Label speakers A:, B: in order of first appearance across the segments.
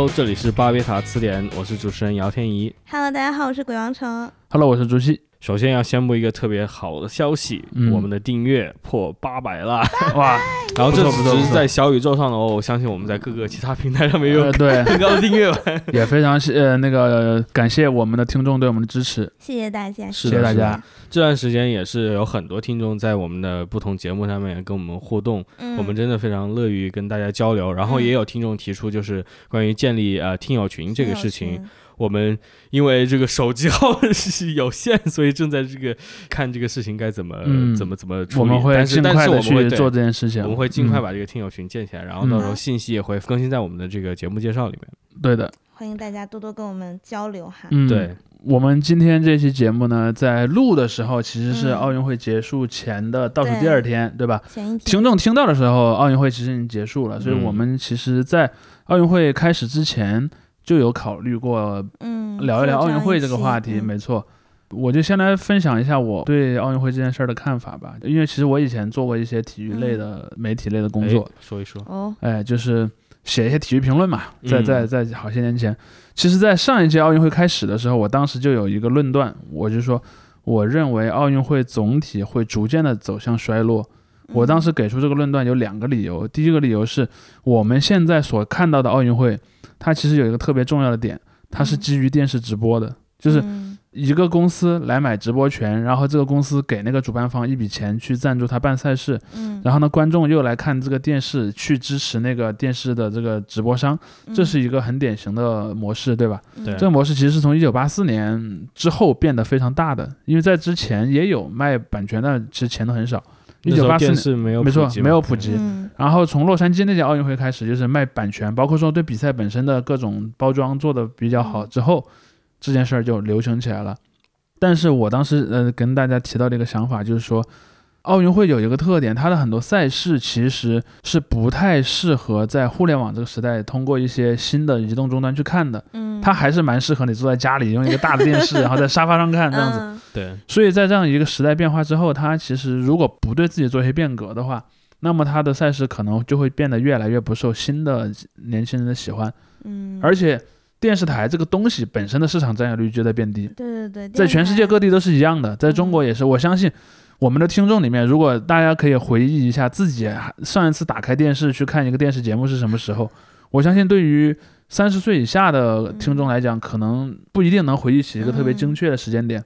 A: Hello，这里是巴别塔词典，我是主持人姚天怡。
B: Hello，大家好，我是鬼王城。
C: Hello，我是朱熹。
A: 首先要宣布一个特别好的消息，
C: 嗯
A: 我们的订阅破八百了。
C: 哇，
A: 然后这只是在小宇宙上的哦，我相信我们在各个其他平台上面有
C: 呃，对，
A: 更高的订阅吧。
C: 也非常谢呃那个感谢我们的听众对我们的支持，
B: 谢谢大家，
C: 谢谢大家。
A: 这段时间也是有很多听众在我们的不同节目上面跟我们互动，
B: 嗯，
A: 我们真的非常乐于跟大家交流。然后也有听众提出，就是关于建立呃听友群这个事情，，我们因为这个手机号 是有限，所以正在这个看这个事情该怎么、
C: 嗯
A: 怎么怎么处理。
C: 我们会
A: 但是
C: 尽快的
A: 但是我们会
C: 去做这件事情。
A: 我们会尽快
C: 嗯
A: 把这个听友群建起来，然后到时候
B: 嗯
A: 信息也会更新在我们的这个节目介绍里面。
C: 对的，
B: 欢迎大家多多跟我们交流哈。
C: 嗯，
A: 对。
C: 我们今天这期节目呢，在录的时候其实是
B: 嗯
C: 奥运会结束前的倒数第二天，对吧？
B: 前一天
C: 听众听到的时候，奥运会其实已经结束了，所以
A: 嗯
C: 我们其实，在奥运会开始之前就有考虑过
B: 嗯
C: 聊一聊奥运会这个话题，
B: 嗯
C: 没错。我就先来分享一下我对奥运会这件事儿的看法吧，因为其实我以前做过一些体育类的、媒体类的工作
A: 哎，说一说。
B: 哦，
C: 哎，就是写一些体育评论嘛，在
A: 嗯
C: 在在好些年前，其实，在上一届奥运会开始的时候，我当时就有一个论断，我就说，我认为奥运会总体会逐渐的走向衰落。我当时给出这个论断有两个理由，第一个理由是我们现在所看到的奥运会，它其实有一个特别重要的点，它是
B: 嗯。
C: 基于电视直播的，就是
B: 嗯。
C: 一个公司来买直播权，然后这个公司给那个主办方一笔钱去赞助他办赛事，
B: 嗯，
C: 然后呢，观众又来看这个电视，去支持那个电视的这个直播商，这是一个很典型的模式，对吧？这个模式其实是从一九八四年之后变得非常大的，因为在之前也有卖版权但，其实钱都很少。一九八四
A: 没有
C: 没错
A: 普及嘛。
C: 没有普及。
B: 嗯。
C: 然后从洛杉矶那届奥运会开始，就是卖版权，包括说对比赛本身的各种包装做的比较好
B: 嗯。
C: 之后，这件事儿就流行起来了。但是我当时呃跟大家提到的一个想法就是说，奥运会有一个特点，它的很多赛事其实是不太适合在互联网这个时代通过一些新的移动终端去看的，
B: 嗯，
C: 它还是蛮适合你坐在家里用一个大的电视，然后在沙发上看这样子。
B: 嗯
A: 对，
C: 所以在这样一个时代变化之后，它其实如果不对自己做一些变革的话，那么它的赛事可能就会变得越来越不受新的年轻人的喜欢，
B: 嗯，
C: 而且电视台这个东西本身的市场占有率就在变低，
B: 对对对，
C: 在全世界各，
B: 地
C: 都是一样的，在中国也是。我相信我们的听众里面，如果大家可以回忆一下自己上一次打开电视去看一个电视节目是什么时候，我相信对于三十岁以下的听众来讲，可能不一定能回忆起一个特别精确的时间点。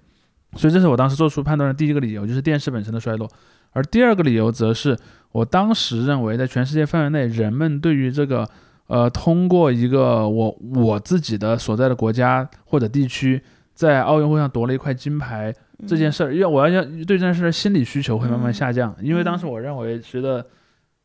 C: 所以这是我当时做出判断的第一个理由，就是电视本身的衰落。而第二个理由则是我当时认为，在全世界范围内，人们对于这个呃，通过一个我我自己的所在的国家或者地区，在奥运会上夺了一块金牌这件
B: 事，
C: 儿，因为我要要对这件事的心理需求会慢慢
B: 嗯。
C: 下降，因为当时我认为觉得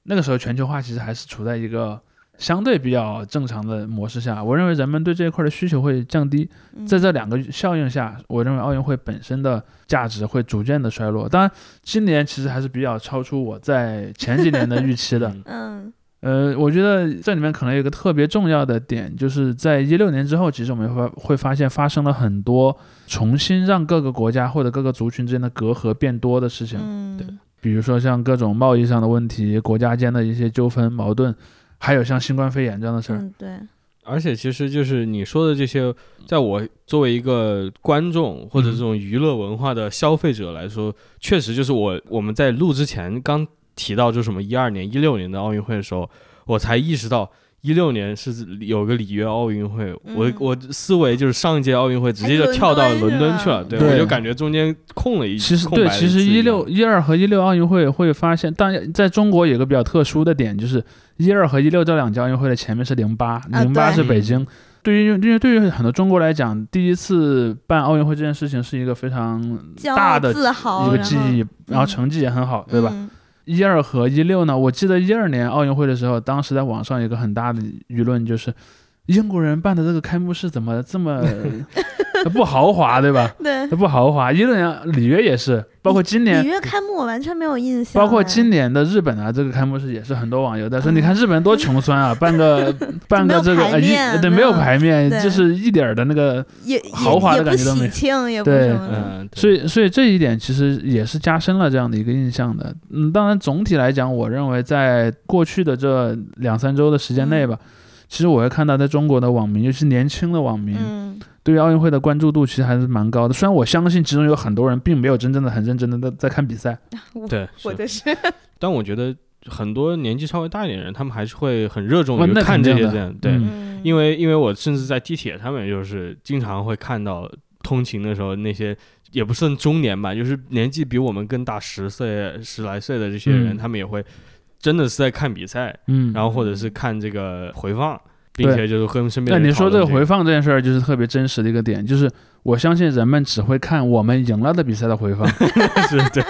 C: 那个时候全球化其实还是处在一个相对比较正常的模式下，我认为人们对这一块的需求会降低，
B: 嗯。
C: 在这两个效应下，我认为奥运会本身的价值会逐渐的衰落。当然，今年其实还是比较超出我在前几年的预期的。呃，我觉得这里面可能有一个特别重要的点，就是在一六年之后，其实我们会发会发现发生了很多重新让各个国家或者各个族群之间的隔阂变多的事情，
B: 嗯，
A: 对
C: 比如说像各种贸易上的问题、国家间的一些纠纷矛盾，还有像新冠肺炎这样的事儿。
B: 嗯对，
A: 而且其实就是你说的这些，在我作为一个观众或者这种娱乐文化的消费者来说，确实就是我我们在录之前刚提到就什么一二年、一六年的奥运会的时候，我才意识到。一六年是有个里约奥运会，我
B: 嗯
A: 我思维就是上一届奥运会直接就跳到伦敦去了，对
C: 对
A: 我就感觉中间空了一
C: 其实对，
A: 空白
C: 其实一六一二和一六奥运会会发现，但在中国有个比较特殊的点，就是一二和一六这两届奥运会的前面是零八，零八是北京。对于因为对于很多中国来讲，第一次办奥运会这件事情是一个非常大的
B: 自豪
C: 一个记忆，然后
B: 嗯
C: 成绩也很好，对吧？
B: 嗯
C: 一二和一六呢，我记得一二年奥运会的时候，当时在网上有个很大的舆论，就是英国人办的这个开幕式怎么这么 不豪华，对吧？
B: 对，
C: 不豪华。一六年里约也是，包括今年
B: 里约开幕我完全没有印象。哎，
C: 包括今年的日本啊，这个开幕式也是很多网友在说，
B: 嗯。
C: 你看日本人多穷酸啊，办个办个这个
B: 没有
C: 呃一对没有
B: 没有
C: 排面，就是一点的那个，豪华的感觉都没
B: 喜庆，也不
C: 对
A: 嗯，对。
C: 所以所以这一点其实也是加深了这样的一个印象的。嗯，当然总体来讲，我认为在过去的这两三周的时间内吧，其实我会看到在中国的网民，尤其是年轻的网民，
B: 嗯
C: 对于奥运会的关注度其实还是蛮高的。虽然我相信其中有很多人并没有真正的很认真的在在看比赛，
A: 对，
B: 我的是
A: 但我觉得很多年纪稍微大一点的人，他们还是会很热衷于看这些这样。对，
C: 嗯
A: 因为因为我甚至在地铁上面，就是经常会看到通勤的时候那些。也不算中年吧，就是年纪比我们更大十岁、十来岁的这些人，
C: 嗯
A: 他们也会真的是在看比赛，
C: 嗯，
A: 然后或者是看这个回放，并且就是跟身边
C: 那
A: 的人
C: 你说这个回放这件事儿，就是特别真实的一个点，就是我相信人们只会看我们赢了的比赛的回放，
A: 是对，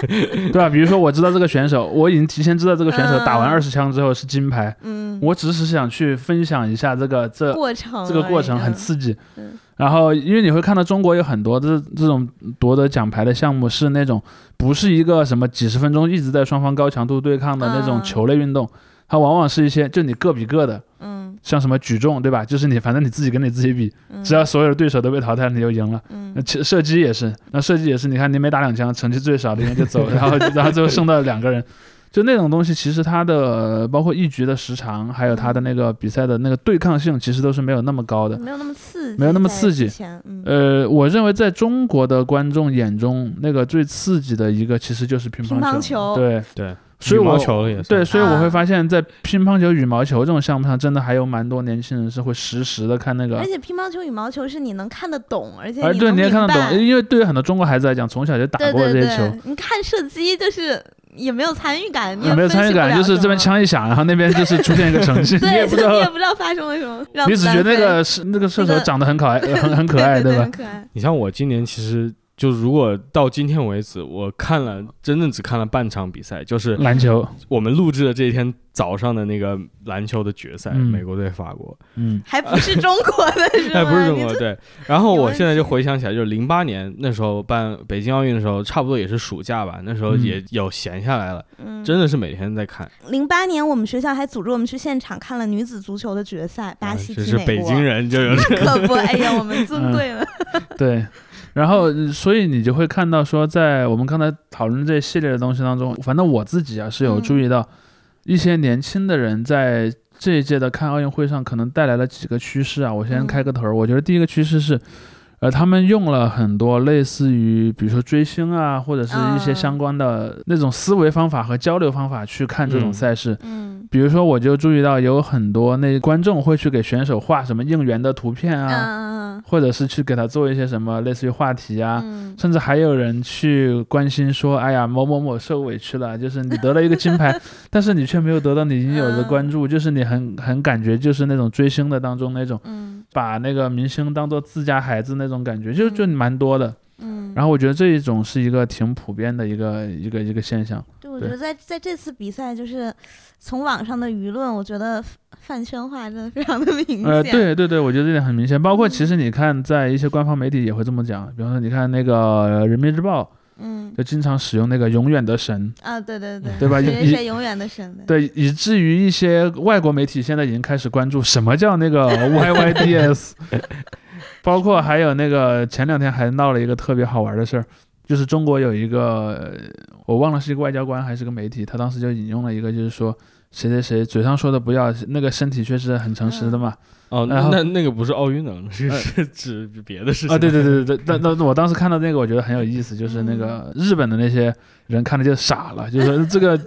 C: 对吧？比如说我知道这个选手，我已经提前知道这个选手打完
B: 嗯
C: 二十枪之后是金牌，
B: 嗯，
C: 我只是想去分享一下这个这
B: 过程
C: 这个过程很刺激。
B: 嗯。
C: 然后，因为你会看到中国有很多这这种夺得奖牌的项目是那种不是一个什么几十分钟一直在双方高强度对抗的那种
B: 嗯。
C: 球类运动，它往往是一些就你个比个的，
B: 嗯
C: 像什么举重，对吧？就是你反正你自己跟你自己比，
B: 嗯，
C: 只要所有的对手都被淘汰，你就赢了。
B: 嗯。
C: 那其射击也是，那射击也是，你看你每打两枪，成绩最少的人就 走，然后然后最后剩到两个人，就那种东西，其实它的呃包括一局的时长，还有它的那个比赛的那个对抗性，其实都是没有那么高的。
B: 没有那么刺激，
C: 没有那么刺激。
B: 在之前嗯。
C: 呃，我认为在中国的观众眼中，那个最刺激的一个其实就是乒
B: 乒乓
C: 乓
B: 球。
C: 对，
A: 对，
C: 所以我
A: 羽毛球也
C: 对，所以我会
B: 啊。
C: 发现，在乒乓球、羽毛球这种项目上，真的还有蛮多年轻人是会实时的看那个
B: 而。且乒乓球、羽毛球是你能看得懂，而且
C: 而对，你也看得懂，因为对于很多中国孩子来讲，从小就打
B: 对
C: 过这些球，
B: 对，你看射击就是也没有参与感，你
C: 也没有参与感，就是这边枪一响，然后那边就是出现一个成绩，你
B: 对，
C: 也不知道。
B: 你也，不知道发生了什么，
C: 你只觉得那个是那个射手长得很可爱，呃很很可爱，吧
B: 对很？可爱。
A: 你像我今年其实就如果到今天为止，我看了真正只看了半场比赛，就是
C: 篮球，
A: 我们录制的这一天早上的那个篮球的决赛，
C: 嗯
A: 美国对法国，
C: 嗯
B: 还不是中国的是吗？
A: 哎，不是中国对。然后我现在就回想起来，就是零八年那时候办北京奥运的时候，差不多也是暑假吧，那时候
C: 嗯
A: 也有闲下来了，
B: 嗯，
A: 真的是每天在看。
B: 零八年我们学校还组织我们去现场看了女子足球的决赛，巴
A: 啊
B: 西
A: 这是
B: 踢美国。
A: 北京人就有
B: 那可不，哎呀，我们
C: 嗯
B: 尊贵了。
C: 对。然后，呃所以你就会看到说，在我们刚才讨论这一系列的东西当中，反正我自己啊是有
B: 嗯
C: 注意到，一些年轻的人在这一届的看奥运会上可能带来了几个趋势啊。我先
B: 嗯
C: 开个头儿，我觉得第一个趋势是，呃，他们用了很多类似于比如说追星啊，或者是一些
B: 啊
C: 相关的那种思维方法和交流方法去看这种
A: 嗯。
C: 赛事。
B: 嗯。
C: 比如说，我就注意到有很多那观众会去给选手画什么应援的图片啊，
B: 嗯
C: 或者是去给他做一些什么类似于话题啊，
B: 嗯。
C: 甚至还有人去关心说，哎呀，某某某受委屈了，就是你得了一个金牌，但是你却没有得到你应有的关注，就是你很很感觉就是那种追星的当中那种。
B: 嗯
C: 把那个明星当做自家孩子那种感觉，就就蛮多的。
B: 嗯。
C: 然后我觉得这一种是一个挺普遍的一个一个一个现象。
B: 对，我觉得在在这次比赛，就是从网上的舆论，我觉得饭圈化真的非常的明显。
C: 呃，对对对，我觉得这点很明显。包括其实你看，在一些官方媒体也会这么讲，比方说你看那个呃人民日报
B: 嗯。
C: 就经常使用那个“永远的神。
B: 啊，对对对，
C: 对吧？
B: 谁
C: 一
B: 谁谁永远的神”，的。
C: 对，以至于一些外国媒体现在已经开始关注什么叫那个 YYDS，包括还有那个前两天还闹了一个特别好玩的事儿，就是中国有一个呃我忘了是一个外交官还是个媒体，他当时就引用了一个，就是说谁谁谁嘴上说的不要，那个身体却是很诚实的嘛。
A: 哦，那那个不是奥运的，是
C: 呃
A: 是指别的事情。
C: 啊，对对对对对，那 那我当时看到那个，我觉得很有意思，就是那个日本的那些人看了就傻了，就是说这个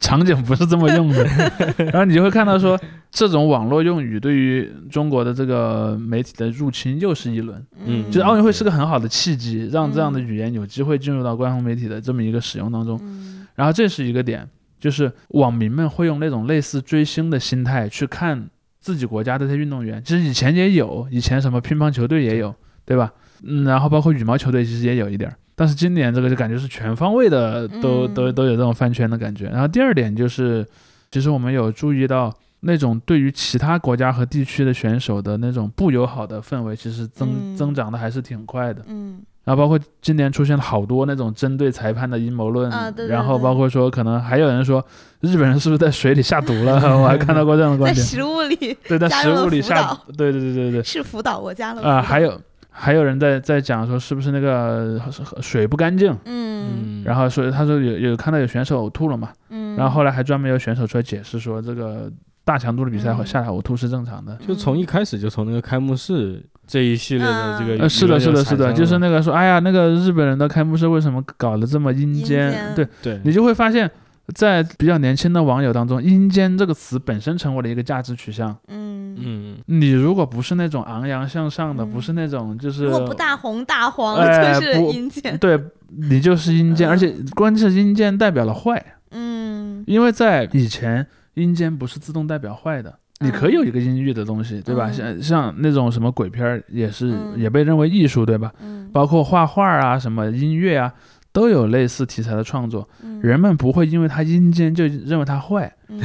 C: 场景不是这么用的，然后你就会看到说这种网络用语对于中国的这个媒体的入侵又是一轮，
A: 嗯。
C: 就是奥运会是个很好的契机，让这样的
B: 嗯。
C: 语言有机会进入到官方媒体的这么一个使用当中，
B: 嗯。
C: 然后这是一个点，就是网民们会用那种类似追星的心态去看自己国家的这些运动员，其实以前也有，以前什么乒乓球队也有，对吧？嗯，然后包括羽毛球队其实也有一点儿，但是今年这个就感觉是全方位的，都都
B: 嗯
C: 都有这种饭圈的感觉。然后第二点就是，其实我们有注意到那种对于其他国家和地区的选手的那种不友好的氛围，其实增、
B: 嗯
C: 增长的还是挺快的。
B: 嗯
C: 然后包括今年出现了好多那种针对裁判的阴谋论，
B: 啊对对
C: 然后包括说可能还有人说日本人是不是在水里下毒了，我还看到过这样的观点。
B: 在食物里
C: 对，在食物里下对对对对对，
B: 是辅导，我加了
C: 啊、还有还有人在在讲说是不是那个水不干净，
B: 嗯。
C: 然后所以他说有有看到有选手呕吐了嘛，
B: 嗯，
C: 然后后来还专门有选手出来解释说这个大强度的比赛
B: 嗯
C: 下来呕吐是正常的。
A: 就从一开始就从那个开幕式这一系列的这个
C: 是的，是的，是的，就是
A: 那
C: 那个说，哎呀，那个日本人的开幕式为什么搞得这么阴
B: 阴
C: 间？对
A: 对
C: 你就会发现，在比较年轻的网友当中，“阴间”这个词本身成为了一个价值取向。
B: 嗯，
A: 嗯
C: 你如果不是那种昂扬向上的，
B: 嗯
C: 不是那种就是
B: 如果不大红大黄，
C: 哎
B: 就是阴间。
C: 对，你就是阴间，
B: 嗯
C: 而且关键是阴间代表了坏，
B: 嗯，
C: 因为在以前阴间不是自动代表坏的。你可以有一个阴郁的东西，对吧？
B: 嗯
C: 像像那种什么鬼片儿，也是、
B: 嗯
C: 也被认为艺术，对吧？
B: 嗯，
C: 包括画画啊、什么音乐啊，都有类似题材的创作。
B: 嗯
C: 人们不会因为它阴间就认为它坏，
B: 嗯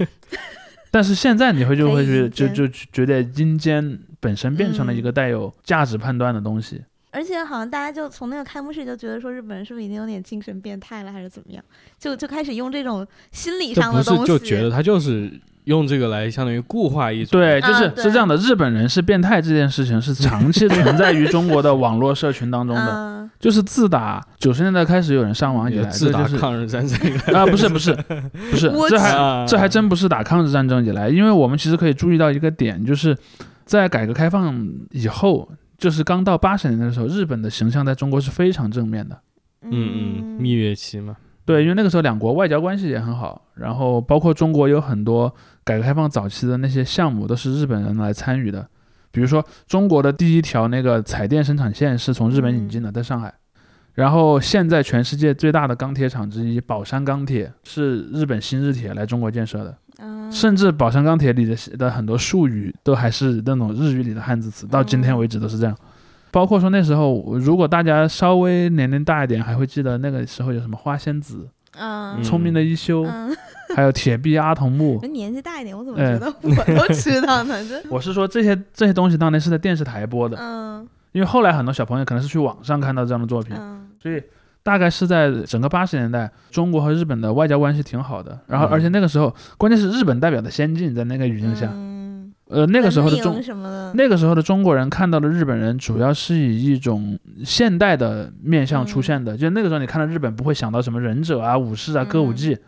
C: 但是现在你会就会觉
B: 以阴间
C: 就就觉得阴间本身变成了一
B: 嗯
C: 个带有价值判断的东西。
B: 而且好像大家就从那个开幕式就觉得说日本人是不是已经有点精神变态了，还是怎么样？就就开始用这种心理上的东西。
A: 就觉得他就是用这个来相当于固化一种
C: 对，就是、
B: 啊
C: 是这样的，日本人是变态这件事情是长期存在于中国的网络社群当中的，
B: 嗯
C: 就是自打九十年代开始有人上网以来，
A: 自打
C: 这就是
A: 抗日战争
C: 啊，不是不是 不是，这还
A: 啊
C: 这还真不是打抗日战争以来，因为我们其实可以注意到一个点，就是在改革开放以后，就是刚到八十年代的时候，日本的形象在中国是非常正面的。
A: 嗯嗯蜜月期嘛，
C: 对，因为那个时候两国外交关系也很好，然后包括中国有很多改革开放早期的那些项目都是日本人来参与的，比如说中国的第一条那个彩电生产线是从日本引进的，在上海。然后现在全世界最大的钢铁厂之一宝山钢铁是日本新日铁来中国建设的，
B: 嗯
C: 甚至宝山钢铁里的的很多术语都还是那种日语里的汉字词，到今天为止都是这样。包括说那时候，如果大家稍微年龄大一点，还会记得那个时候有什么花仙子、
B: 嗯
C: 聪明的一休，
B: 嗯，
C: 还有铁臂阿童木。
B: 人年纪大一点，我怎么
C: 哎
B: 觉得我都知道呢？这
C: 我是说这些这些东西当年是在电视台播的，
B: 嗯
C: 因为后来很多小朋友可能是去网上看到这样的作品，
B: 嗯
C: 所以大概是在整个八十年代，中国和日本的外交关系挺好的。然后而且那个时候，关键是日本代表的先进，在那个语境下，
B: 嗯，
C: 呃，那个时候的中那个时候的中国人看到的日本人，主要是以一种现代的面相出现的。就那个时候，你看到日本不会想到什么忍者啊、武士啊、歌舞伎，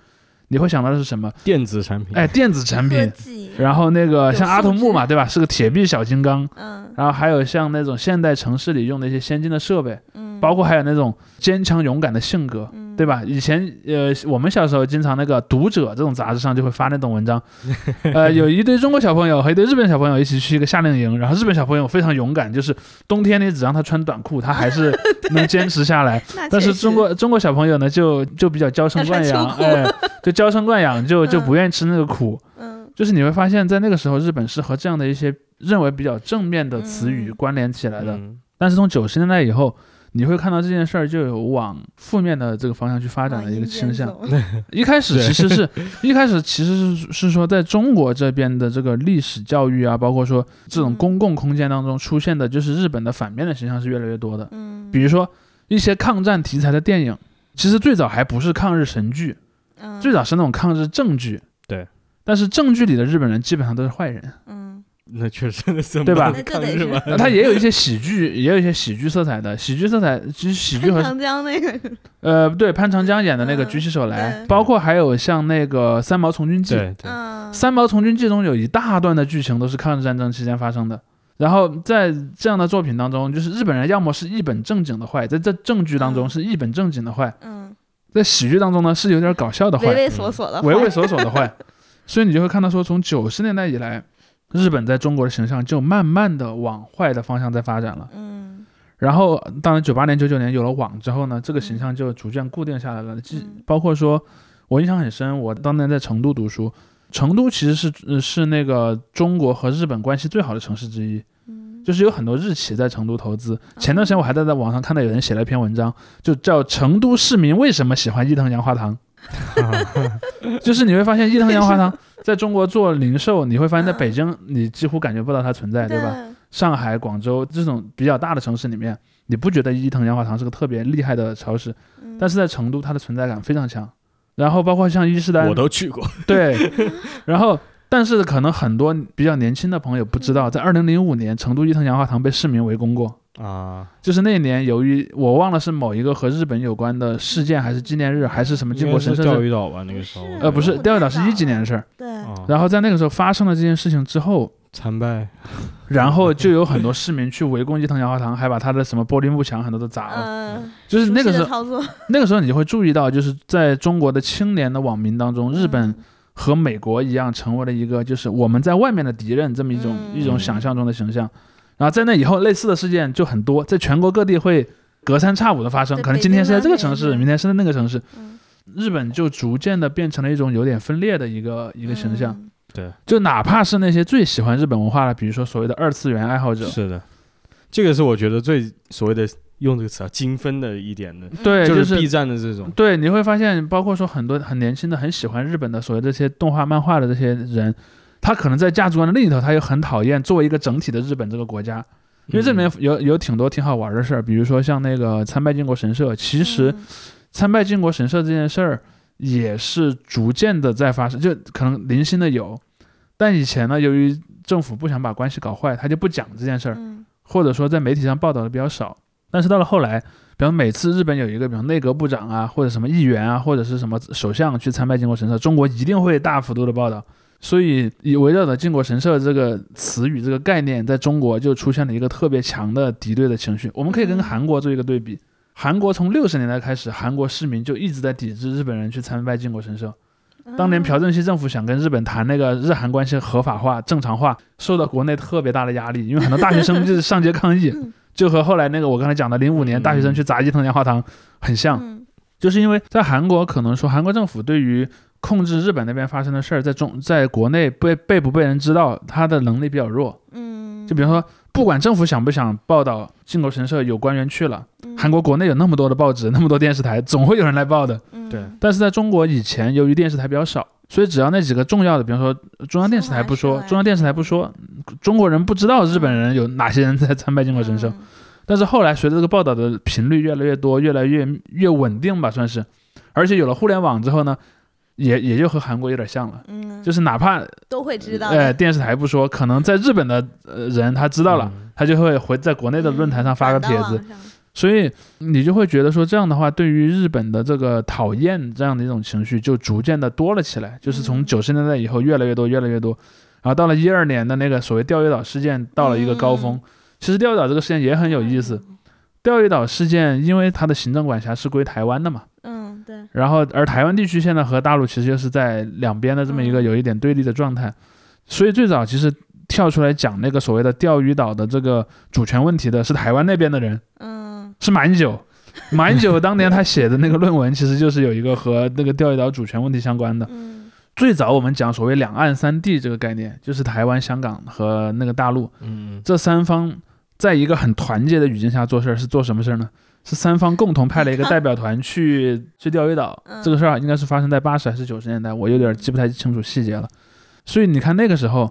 C: 你会想到的是什么？
A: 电子产品，
C: 哎，电子产品。然后那个像阿童木嘛，对吧？是个铁臂小金刚。
B: 嗯
C: 然后还有像那种现代城市里用的一些先进的设备，
B: 嗯，
C: 包括还有那种坚强勇敢的性格，
B: 嗯。
C: 对吧？以前呃，我们小时候经常那个《读者》这种杂志上就会发那种文章，呃，有一堆中国小朋友和一堆日本小朋友一起去一个夏令营，然后日本小朋友非常勇敢，就是冬天你只让他穿短裤，他还是 能坚持下来。但是中国中国小朋友呢，就就比较娇生惯养，哎，就娇生惯养，就就
B: 嗯
C: 不愿意吃那个苦。
B: 嗯。
C: 就是你会发现在那个时候，日本是和这样的一些认为比较正面的词语
B: 嗯。
C: 关联起来的。
A: 嗯。
C: 但是从九十年代以后，你会看到这件事儿就有往负面的这个方向去发展的一个倾向。一开始其实是一开始其实是是说，在中国这边的这个历史教育啊，包括说这种
B: 嗯
C: 公共空间当中出现的，就是日本的反面的形象是越来越多的。
B: 嗯，
C: 比如说一些抗战题材的电影，其实最早还不是抗日神剧，
B: 嗯
C: 最早是那种抗日正剧。
A: 对。
C: 但是正剧里的日本人基本上都是坏人，
B: 嗯
A: 那确实那怎么
C: 对吧
B: 那就得是
A: 抗日嘛，
C: 那它也有一些喜剧，也有一些喜剧色彩的。喜剧色彩其实喜剧和
B: 长江那个，
C: 呃，对，潘长江演的那个《
B: 嗯
C: 举起手来》
B: 对
C: 包括还有像那个《三毛从军记》，
A: 对对，
B: 嗯，
C: 三毛从军记》中有一大段的剧情都是抗日战争期间发生的。然后在这样的作品当中，就是日本人要么是一本正经的坏，在这正剧当中
B: 嗯
C: 是一本正经的坏，
B: 嗯，
C: 在喜剧当中呢是有点搞笑的坏，
B: 畏畏缩缩的，
C: 畏畏缩缩的坏。所以你就会看到说，从九十年代以来，日本在中国的形象就慢慢的往坏的方向在发展了。
B: 嗯
C: 然后，当然，九八年、九九年有了网之后呢，这个形象就逐渐固定下来了。既
B: 嗯
C: 包括说，我印象很深，我当年在成都读书，成都其实是呃是那个中国和日本关系最好的城市之一，
B: 嗯，
C: 就是有很多日企在成都投资。前段时间我还在在网上看到有人写了一篇文章，就叫《成都市民为什么喜欢伊藤洋华堂》，就是你会发现伊藤洋华堂在中国做零售，你会发现在北京你几乎感觉不到它存在，对。吧？上海、广州这种比较大的城市里面，你不觉得伊藤洋华堂是个特别厉害的超市，
B: 嗯。
C: 但是在成都它的存在感非常强。然后包括像伊势丹
A: 我，都去过，
C: 对，然后但是可能很多比较年轻的朋友不知道，在二零零五年成都伊藤洋华堂被市民围攻过，
A: 啊，
C: 就是那年由于我忘了是某一个和日本有关的事件，还是纪念日，还是什么靖国神社
A: 钓，鱼岛吧？那个时候。
C: 呃，不是钓鱼岛是一几年的事儿。
B: 对，
A: 啊，
C: 然后在那个时候发生了这件事情之后，
A: 惨败。
C: 然后就有很多市民去围攻伊藤洋华堂，还把他的什么玻璃幕墙很多都砸了。
B: 嗯，
C: 就是那个时候，那个时候你就会注意到，就是在中国的青年的网民当中，日本
B: 嗯。
C: 和美国一样，成为了一个就是我们在外面的敌人这么一种、
B: 嗯。
C: 一种想象中的形象。然后在那以后，类似的事件就很多，在全国各地会隔三差五的发生，可能今天是在这个城市，明天是在那个城市。
B: 嗯。
C: 日本就逐渐的变成了一种有点分裂的一个一个形象。
B: 嗯。
A: 对，
C: 就哪怕是那些最喜欢日本文化的，比如说所谓的二次元爱好者，
A: 是的，这个是我觉得最所谓的用这个词啊，精分的一点的，
C: 对，
A: 就
C: 就是
A: B 站的这种，
C: 对，你会发现，包括说很多很年轻的、很喜欢日本的所谓这些动画、漫画的这些人，他可能在价值观的另一头，他又很讨厌作为一个整体的日本这个国家，因为这里面有有挺多挺好玩的事儿，比如说像那个参拜靖国神社，其实
B: 嗯
C: 参拜靖国神社这件事儿也是逐渐的在发生，就可能零星的有，但以前呢，由于政府不想把关系搞坏，他就不讲这件事儿，
B: 嗯
C: 或者说在媒体上报道的比较少。但是到了后来，比方每次日本有一个，比方内阁部长啊，或者什么议员啊，或者是什么首相去参拜靖国神社，中国一定会大幅度的报道。所以，以围绕着靖国神社这个词语、这个概念，在中国就出现了一个特别强的敌对的情绪。我们可以跟
B: 嗯
C: 韩国做一个对比，韩国从六十年代开始，韩国市民就一直在抵制日本人去参拜靖国神社。当年朴正熙政府想跟日本谈那个日韩关系合法化、正常化，受到国内特别大的压力，因为很多大学生就是上街抗议，就和后来那个我刚才讲的零五年大学生去砸伊藤洋华堂很像，
B: 嗯。
C: 就是因为在韩国可能说韩国政府对于控制日本那边发生的事儿，在中在国内被被不被人知道，他的能力比较弱。
B: 嗯，
C: 就比如说，不管政府想不想报道靖国神社有官员去了，
B: 嗯。
C: 韩国国内有那么多的报纸、那么多电视台，总会有人来报的。
B: 嗯。
A: 对。
C: 但是在中国以前，由于电视台比较少，所以只要那几个重要的，比方说中央电视台不说中央电视台不说，中国人不知道日本人有哪些人在参拜靖国神社。
B: 嗯。
C: 但是后来随着这个报道的频率越来越多，越来越越稳定吧，算是，而且有了互联网之后呢，也也就和韩国有点像了，
B: 嗯，
C: 就是哪怕
B: 都会知道
C: 呃，电视台不说，可能在日本的呃人他知道了，
A: 嗯
C: 他就会回在国内的论坛上发个帖子，所以你就会觉得说这样的话，对于日本的这个讨厌这样的一种情绪就逐渐的多了起来，就是从
B: 嗯。
C: 九十年代以后越来越多，越来越多，然后到了一二年的那个所谓钓鱼岛事件到了一个高峰。
B: 嗯
C: 其实钓鱼岛这个事件也很有意思，钓鱼岛事件因为它的行政管辖是归台湾的嘛，
B: 嗯，
C: 然后而台湾地区现在和大陆其实又是在两边的这么一个
B: 嗯
C: 有一点对立的状态，所以最早其实跳出来讲那个所谓的钓鱼岛的这个主权问题的是台湾那边的人，
B: 嗯
C: 是马英九。马英九当年他写的那个论文，其实就是有一个和那个钓鱼岛主权问题相关的。
B: 嗯
C: 最早我们讲所谓两岸三地这个概念，就是台湾、香港和那个大陆
A: 嗯
C: 这三方，在一个很团结的语境下做事儿，是做什么事儿呢？是三方共同派了一个代表团去去钓鱼岛。
B: 嗯
C: 这个事儿啊应该是发生在八十还是九十年代，我有点记不太清楚细节了。所以你看那个时候，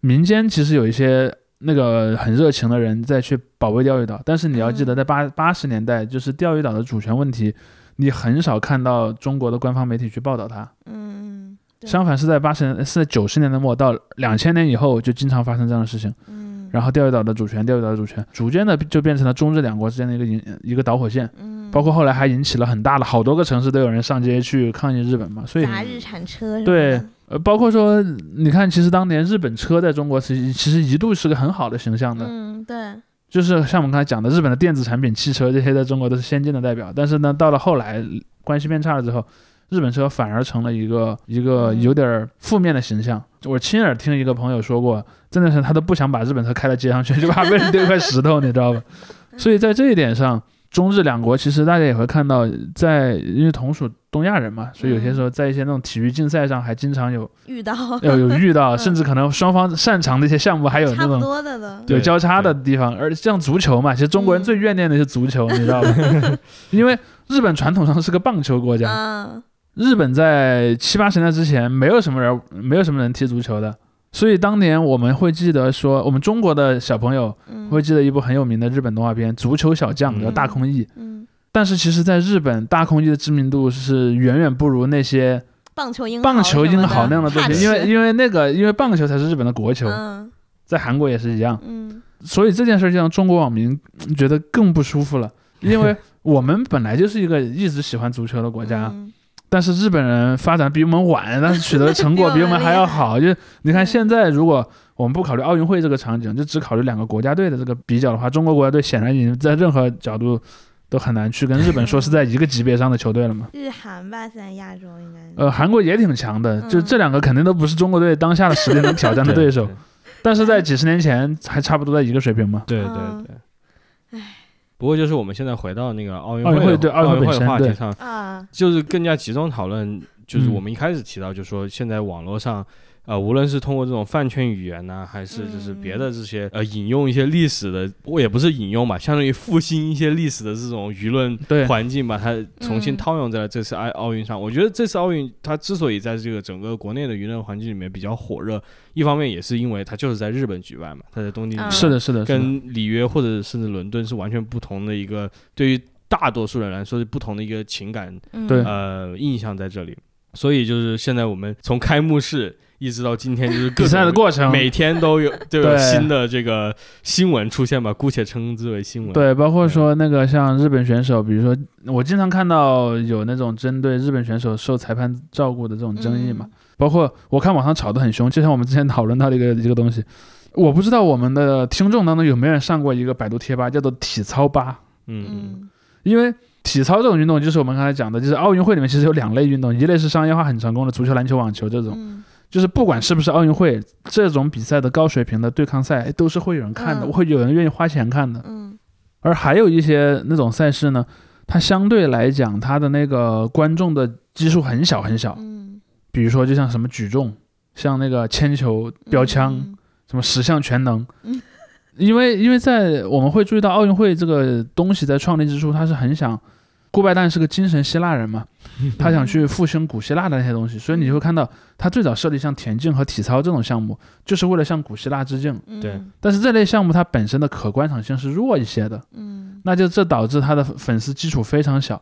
C: 民间其实有一些那个很热情的人在去保卫钓鱼岛，但是你要记得，
B: 嗯
C: 在八八十年代，就是钓鱼岛的主权问题，你很少看到中国的官方媒体去报道它。
B: 嗯，对
C: 相反是在八十年是在九十年代末到两千年以后，就经常发生这样的事情。
B: 嗯，
C: 然后钓鱼岛的主权，钓鱼岛的主权，逐渐的就变成了中日两国之间的一个引一个导火线，
B: 嗯，
C: 包括后来还引起了很大的好多个城市都有人上街去抗议日本嘛，所以
B: 砸日产车
C: 对，呃，包括说你看，其实当年日本车在中国其实其实一度是个很好的形象的，
B: 嗯，对，
C: 就是像我们刚才讲的，日本的电子产品、汽车这些在中国都是先进的代表，但是呢，到了后来关系变差了之后。日本车反而成了一个一个
B: 嗯
C: 有点儿负面的形象。我亲耳听一个朋友说过，真的是他都不想把日本车开到街上去，就怕被人丢一块石头，你知道吧？所以在这一点上，中日两国其实大家也会看到在，因为同属东亚人嘛，所以有些时候在一些那种体育竞赛上还经常有
B: 遇到
C: 有 有遇到，
B: 嗯
C: 甚至可能双方擅长的一些项目还有那
B: 差不
C: 种有交叉的地方。而像足球嘛，其实中国人
B: 嗯
C: 最怨念的是足球，你知道吧？因为日本传统上是个棒球国家，
B: 嗯
C: 日本在七八十年代之前没有什么人，没有什么人踢足球的。所以当年我们会记得说，我们中国的小朋友
B: 嗯，
C: 会记得一部很有名的日本动画片《足球小将》，叫
A: 嗯
C: 大空翼。
B: 嗯，
C: 但是其实，在日本，大空翼的知名度是远远不如那些
B: 棒球英
C: 棒球英豪那样的作品，因为因为那个因为棒球才是日本的国球，
B: 嗯。
C: 在韩国也是一样。
B: 嗯。
C: 所以这件事儿就让中国网民嗯觉得更不舒服了，因为我们本来就是一个一直喜欢足球的国家，
B: 嗯
C: 但是日本人发展比我们晚，但是取得的成果比我们 还要好。就你看现在，如果我们不考虑奥运会这个场景，就只考虑两个国家队的这个比较的话，中国国家队显然已经在任何角度都很难去跟日本说是在一个级别上的球队了嘛。
B: 日韩吧，现在亚洲应该。
C: 呃，韩国也挺强的，就
B: 嗯
C: 这两个肯定都不是中国队当下的实力能挑战的对手，但是在几十年前还差不多在一个水平嘛。
A: 对对
B: 嗯
A: 对。不过就是我们现在回到那个奥运
C: 奥运会奥运会
A: 奥运会
C: 本身对
A: 的话题上，
B: 啊，
A: 就是更加集中讨论，就是
C: 嗯。
A: 我们一开始提到，就是说现在网络上，呃，无论是通过这种饭圈语言呢、还是就是别的这些呃引用一些历史的，我也不是引用吧，相当于复兴一些历史的这种舆论环境，把它重新
B: 嗯
A: 套用在了这次奥奥运上。我觉得这次奥运它之所以在这个整个国内的舆论环境里面比较火热，一方面也是因为它就是在日本举办嘛，它在东京举办
B: 嗯
C: 是的，是的，
A: 跟里约或者甚至伦敦是完全不同的一个，对于大多数人来说是不同的一个情感
B: 嗯
C: 对
A: 呃印象在这里。所以就是现在我们从开幕式一直到今天，就是各
C: 比赛的过程，
A: 每天都有都有
C: 对
A: 新的这个新闻出现吧，姑且称之为新闻。
C: 对，包括说那个像日本选手，比如说我经常看到有那种针对日本选手受裁判照顾的这种争议嘛，
B: 嗯。
C: 包括我看网上吵得很凶，就像我们之前讨论到的一个 一个东西，我不知道我们的听众当中有没有人上过一个百度贴吧，叫做体操吧，
A: 嗯，嗯。
B: 嗯。
C: 因为体操这种运动就是我们刚才讲的，就是奥运会里面其实有两类运动，一类是商业化很成功的足球、篮球、网球这种，
B: 嗯
C: 就是不管是不是奥运会这种比赛的高水平的对抗赛，哎都是会有人看的，
B: 嗯
C: 会有人愿意花钱看的。
B: 嗯
C: 而还有一些那种赛事呢，它相对来讲，它的那个观众的基数很小很小。
B: 嗯，
C: 比如说，就像什么举重，像那个铅球、标枪，
B: 嗯
C: 什么十项全能。
B: 嗯
C: 因为因为在我们会注意到奥运会这个东西在创立之初，它是很想，顾拜旦是个精神希腊人嘛，他想去复兴古希腊的那些东西，所以你就会看到他最早设立像田径和体操这种项目，就是为了向古希腊致敬。
B: 嗯。
A: 对。
C: 但是这类项目它本身的可观赏性是弱一些的，
B: 嗯。
C: 那就这导致他的粉丝基础非常小。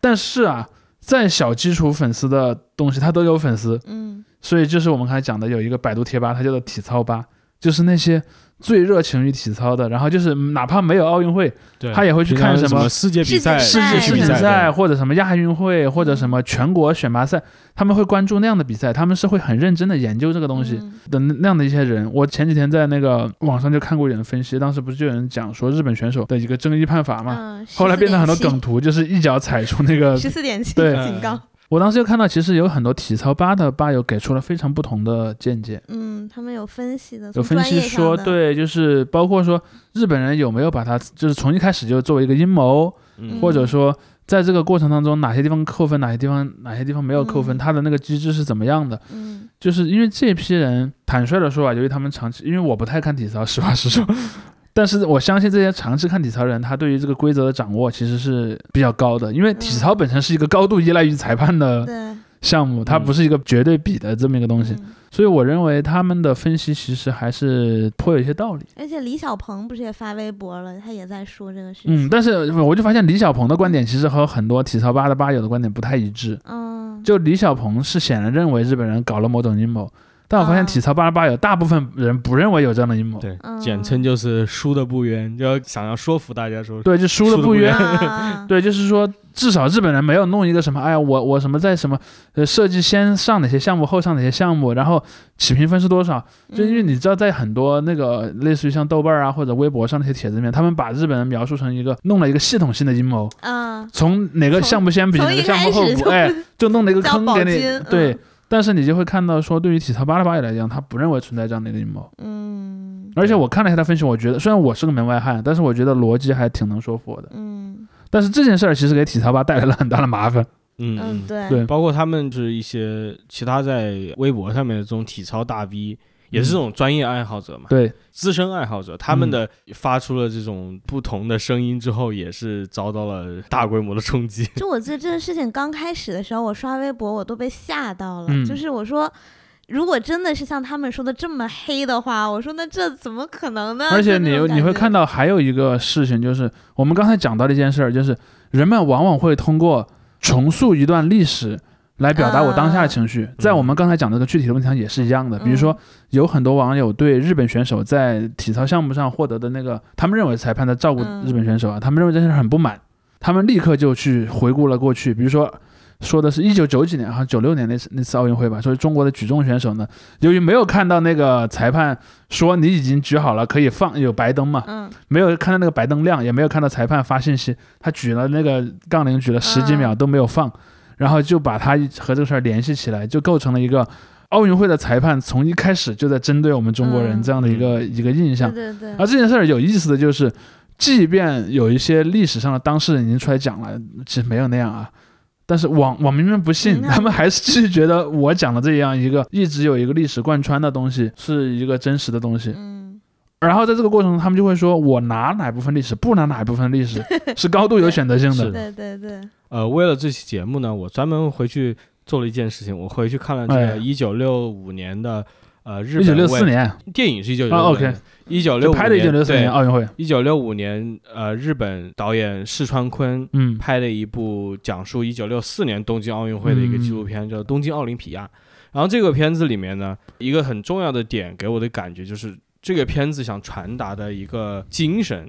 C: 但是啊，再小基础粉丝的东西，他都有粉丝，
B: 嗯。
C: 所以就是我们刚才讲的有一个百度贴吧，它叫做体操吧，就是那些最热情于体操的，然后就是哪怕没有奥运会，他也会去看什么
A: 世界比赛、
B: 世
C: 世界世锦赛或者什么亚运会或者什么全国选拔赛，他们会关注那样的比赛，他们是会很认真的研究这个东西
B: 嗯。
C: 的那样的一些人。我前几天在那个网上就看过有人分析，当时不是就有人讲说日本选手的一个争议判罚嘛，
B: 嗯，
C: 后来变成很多梗图，就是一脚踩出那个
B: 十四点七
C: 对。
B: 警告。
C: 我当时就看到，其实有很多体操吧的吧友给出了非常不同的见解，
B: 嗯，他们有分析的，
C: 有分析说，对，就是包括说日本人有没有把它，就是从一开始就作为一个阴谋，
A: 嗯
C: 或者说在这个过程当中哪些地方扣分，哪些地方哪些地方没有扣分，
B: 嗯
C: 的那个机制是怎么样的？
B: 嗯
C: 就是因为这批人，坦率的说啊，由于他们长期，因为我不太看体操，实话实说。但是我相信这些长期看体操的人，他对于这个规则的掌握其实是比较高的，因为体操本身是一个高度依赖于裁判的项目，它不是一个绝对比的这么一个东西，
B: 嗯
C: 所以我认为他们的分析其实还是颇有一些道理。
B: 而且李小鹏不是也发微博了，他也在说这个事情。
C: 嗯，但是我就发现李小鹏的观点其实和很多体操吧的吧友的观点不太一致。
B: 嗯，
C: 就李小鹏是显然认为日本人搞了某种阴谋，但我发现
B: 啊
C: 体操八十八有大部分人不认为有这样的阴谋。
A: 对，
B: 嗯
A: 简称就是输的不冤，就要想要说服大家说，
C: 对，就输的
A: 不
C: 不冤。
B: 啊
C: 对，就是说，至少日本人没有弄一个什么，哎呀，我我什么在什么呃设计先上哪些项目，后上哪些项目，然后起评分是多少？就因为你知道，在很多那个类似于像豆瓣啊或者微博上那些帖子里面，他们把日本人描述成一个弄了一个系统性的阴谋，
B: 啊，
C: 从哪个项目先比，哪个项目后哎，就弄了一个坑给你。对
B: 嗯，
C: 但是你就会看到说，对于体操吧的吧友来讲，他不认为存在这样的一个阴谋。
B: 嗯
C: 而且我看了一下他分析，我觉得虽然我是个门外汉，但是我觉得逻辑还挺能说服我的。
B: 嗯
C: 但是这件事儿其实给体操吧带来了很大的麻烦。
A: 嗯
B: 嗯，对
C: 对
A: 包括他们就是一些其他在微博上面的这种体操大 V，也是这种专业爱好者嘛，
C: 对，
A: 资深爱好者，他们的发出了这种不同的声音之后，也是遭到了大规模的冲击。
B: 就我记得这个事情刚开始的时候，我刷微博我都被吓到了。
C: 嗯
B: 就是我说，如果真的是像他们说的这么黑的话，我说那这怎么可能呢？
C: 而且你你会看到还有一个事情，就是我们刚才讲到的一件事儿，就是人们往往会通过重塑一段历史来表达我当下的情
A: 嗯
C: 绪。在我们刚才讲的这个具体的问题上也是一样的，比如说有很多网友对日本选手在体操项目上获得的那个，他们认为裁判在照顾
B: 嗯。
C: 日本选手啊，他们认为这件事很不满，他们立刻就去回顾了过去，比如说。说的是一九九几年，好像九六年那次那次奥运会吧，说中国的举重选手呢，由于没有看到那个裁判说你已经举好了，可以放有白灯嘛，
B: 嗯。
C: 没有看到那个白灯亮，也没有看到裁判发信息，他举了那个杠铃举了十几秒
B: 嗯
C: 都没有放，然后就把他和这个事儿联系起来，就构成了一个奥运会的裁判从一开始就在针对我们中国人
B: 嗯
C: 这样的一个、一个印象。
B: 对。对对，
C: 而这件事儿有意思的就是，即便有一些历史上的当事人已经出来讲了，其实没有那样啊。但是网网民们不信，
B: 嗯。
C: 他们还是继续觉得我讲的这样一个一直有一个历史贯穿的东西是一个真实的东西。
B: 嗯。
C: 然后在这个过程中，他们就会说，我拿哪部分历史，不拿哪部分历史，是高度有选择性的。
B: 对 对对，
A: 呃，为了这期节目呢，我专门回去做了一件事情，我回去看了这
C: 哎
A: 个一九六五年的呃日本
C: 一九六四年。
A: 电影是一九
C: 啊
A: 六
C: 五年
A: 一九六
C: 就拍的一九六四年奥运会，
A: 一九六五年呃日本导演市川坤
C: 嗯。
A: 拍了一部讲述一九六四年东京奥运会的一个纪录片，叫《东京奥林匹亚》。然后这个片子里面呢，一个很重要的点给我的感觉就是，这个片子想传达的一个精神，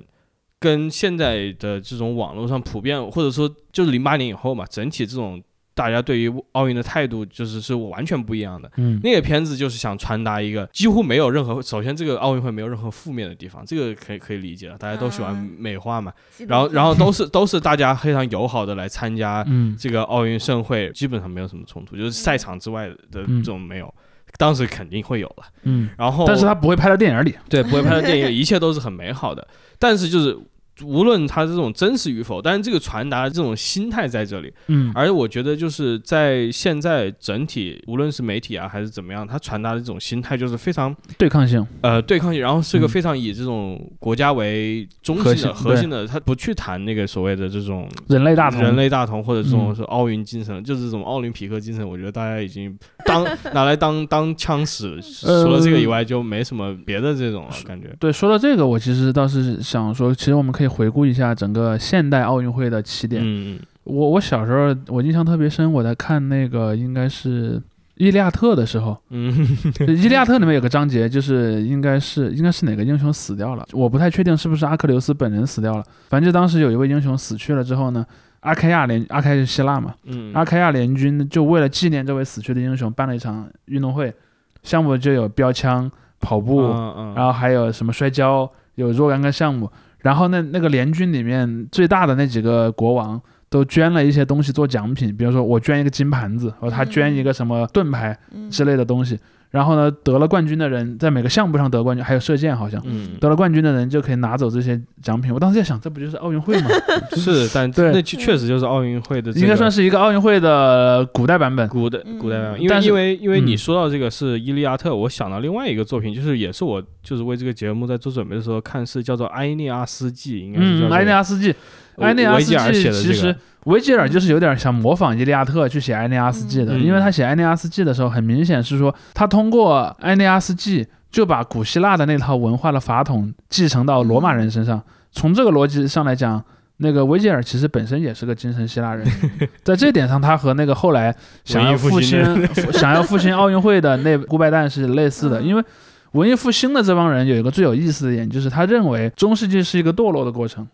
A: 跟现在的这种网络上普遍，或者说就是零八年以后嘛，整体这种大家对于奥运的态度，就是是完全不一样的。
C: 嗯
A: 那个片子就是想传达一个几乎没有任何，首先这个奥运会没有任何负面的地方，这个可以可以理解了，大家都喜欢
B: 嗯
A: 美化嘛。然后 然后都是都是大家非常友好的来参加
C: 嗯
A: 这个奥运盛会，基本上没有什么冲突，就是赛场之外的这
C: 嗯
A: 种没有。当时肯定会有了，
C: 嗯，
A: 然后
C: 但是他不会拍到电影里。
A: 对不会拍到电影，一切都是很美好的。但是就是无论它这种真实与否，但是这个传达的这种心态在这里，
C: 嗯。
A: 而我觉得就是在现在整体，无论是媒体啊还是怎么样，它传达的这种心态就是非常
C: 对抗性，
A: 呃对抗性，然后是个
C: 嗯
A: 非常以这种国家为中心的
C: 心
A: 核心的，他不去谈那个所谓的这种
C: 人类大同，
A: 人类大同或者这种
C: 嗯。
A: 是奥运精神，就是这种奥林匹克精神，我觉得大家已经当 拿来当当枪使，
C: 呃
A: 除了这个以外就没什么别的这种了，感觉。
C: 对，说到这个，我其实倒是想说，其实我们可以回顾一下整个现代奥运会的起点。
A: 嗯
C: 我我小时候我印象特别深，我在看那个应该是《伊利亚特》的时候，
A: 嗯
C: 就《伊利亚特》里面有个章节，就是应该是应该是哪个英雄死掉了，我不太确定是不是阿克琉斯本人死掉了。反正就当时有一位英雄死去了之后呢，阿开亚联阿开是希腊嘛，
A: 嗯，
C: 阿开亚联军就为了纪念这位死去的英雄，办了一场运动会，项目就有标枪、跑步，
A: 嗯嗯，
C: 然后还有什么摔跤，有若干个项目。然后那那个联军里面最大的那几个国王都捐了一些东西做奖品，比如说我捐一个金盘子，或者他捐一个什么盾牌
B: 嗯
C: 之类的东西。然后呢，得了冠军的人在每个项目上得冠军，还有射箭好像。
A: 嗯
C: 得了冠军的人就可以拿走这些奖品。我当时在想，这不就是奥运会吗？
A: 是，但
C: 对
A: 那确确实就是奥运会的，
C: 应该算是一个奥运会的古代版本。
A: 古代
B: 嗯
A: 古代版，因为
C: 但是
A: 因为因为你
C: 嗯
A: 说到这个是《伊利亚特》，我想到另外一个作品，就是也是我就是为这个节目在做准备的时候看，是叫做《埃涅阿斯纪》，应该是叫
C: 嗯，
A: 这个
C: 埃涅阿斯纪，埃涅阿斯纪
A: 的这
C: 其实
A: 个，
C: 维吉尔就是有点想模仿伊利亚特去写埃涅阿斯纪的，
A: 嗯。
C: 因为他写埃涅阿斯纪的时候，很明显是说他通过埃涅阿斯纪就把古希腊的那套文化的法统继承到罗马人身上。从这个逻辑上来讲，那个维吉尔其实本身也是个精神希腊人，在这点上，他和那个后来想要
A: 复
C: 复
A: 兴。
C: 兴 想要复兴奥运会的那顾拜旦是类似的，
B: 嗯。
C: 因为。文艺复兴的这帮人有一个最有意思的点，就是他认为中世纪是一个堕落的过程，
B: 嗯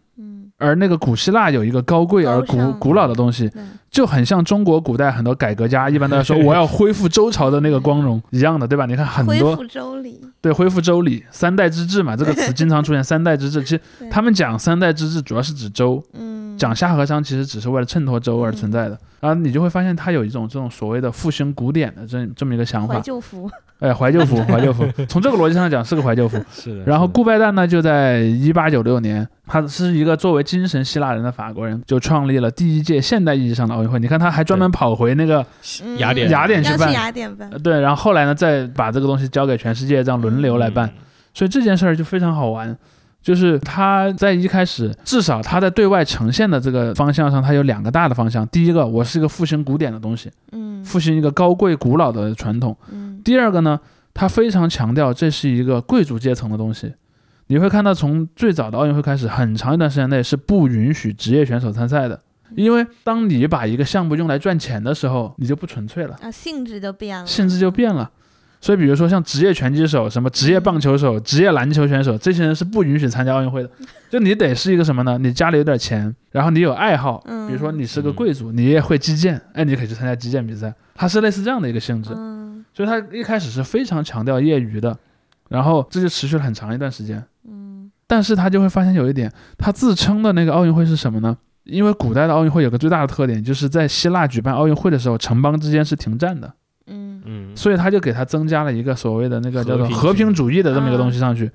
C: 而那个古希腊有一个高贵而古古老的东西，就很像中国古代很多改革家一般都在说我要恢复周朝的那个光荣一样的，对吧？你看很多
B: 恢复周礼，
C: 对恢复周礼三代之治嘛，这个词 经常出现三代之治。其实他们讲三代之治主要是指周，
B: 嗯。
C: 讲夏和商其实只是为了衬托周而存在的。然后你就会发现他有一种这种所谓的复兴古典的这这么一个想
B: 怀
C: 法，
B: 旧服，
C: 哎，怀旧服，怀旧服，从这个逻辑上讲是个怀旧服。
A: 是的。
C: 然后顾拜旦呢，就在一八九六年，他是一个作为精神希腊人的法国人，就创立了第一届现代意义上的奥运会。你看，他还专门跑回那个
B: 嗯
A: 雅典
C: 雅典去办
B: 雅典办
C: 呃，对，然后后来呢，再把这个东西交给全世界，这样轮流来办。
A: 嗯
C: 所以这件事儿就非常好玩，就是他在一开始，至少他在对外呈现的这个方向上，他有两个大的方向。第一个，我是一个复兴古典的东西，
B: 嗯
C: 复兴一个高贵古老的传统。
B: 嗯
C: 第二个呢，他非常强调这是一个贵族阶层的东西。你会看到，从最早的奥运会开始，很长一段时间内是不允许职业选手参赛的。因为当你把一个项目用来赚钱的时候，你就不纯粹了，
B: 啊，性质就变了，
C: 性质就变了。所以，比如说像职业拳击手、什么职业棒球手、职业篮球选手，这些人是不允许参加奥运会的。就你得是一个什么呢？你家里有点钱，然后你有爱好，
B: 嗯
C: 比如说你是个贵族，你也会击剑，哎，你可以去参加击剑比赛。它是类似这样的一个性质。
B: 嗯
C: 所以他一开始是非常强调业余的，然后这就持续了很长一段时间。
B: 嗯
C: 但是他就会发现有一点，他自称的那个奥运会是什么呢？因为古代的奥运会有个最大的特点，就是在希腊举办奥运会的时候，城邦之间是停战的，
B: 嗯
A: 嗯，
C: 所以他就给他增加了一个所谓的那个叫做
A: 和平
C: 和平主义的这么一个东西上去，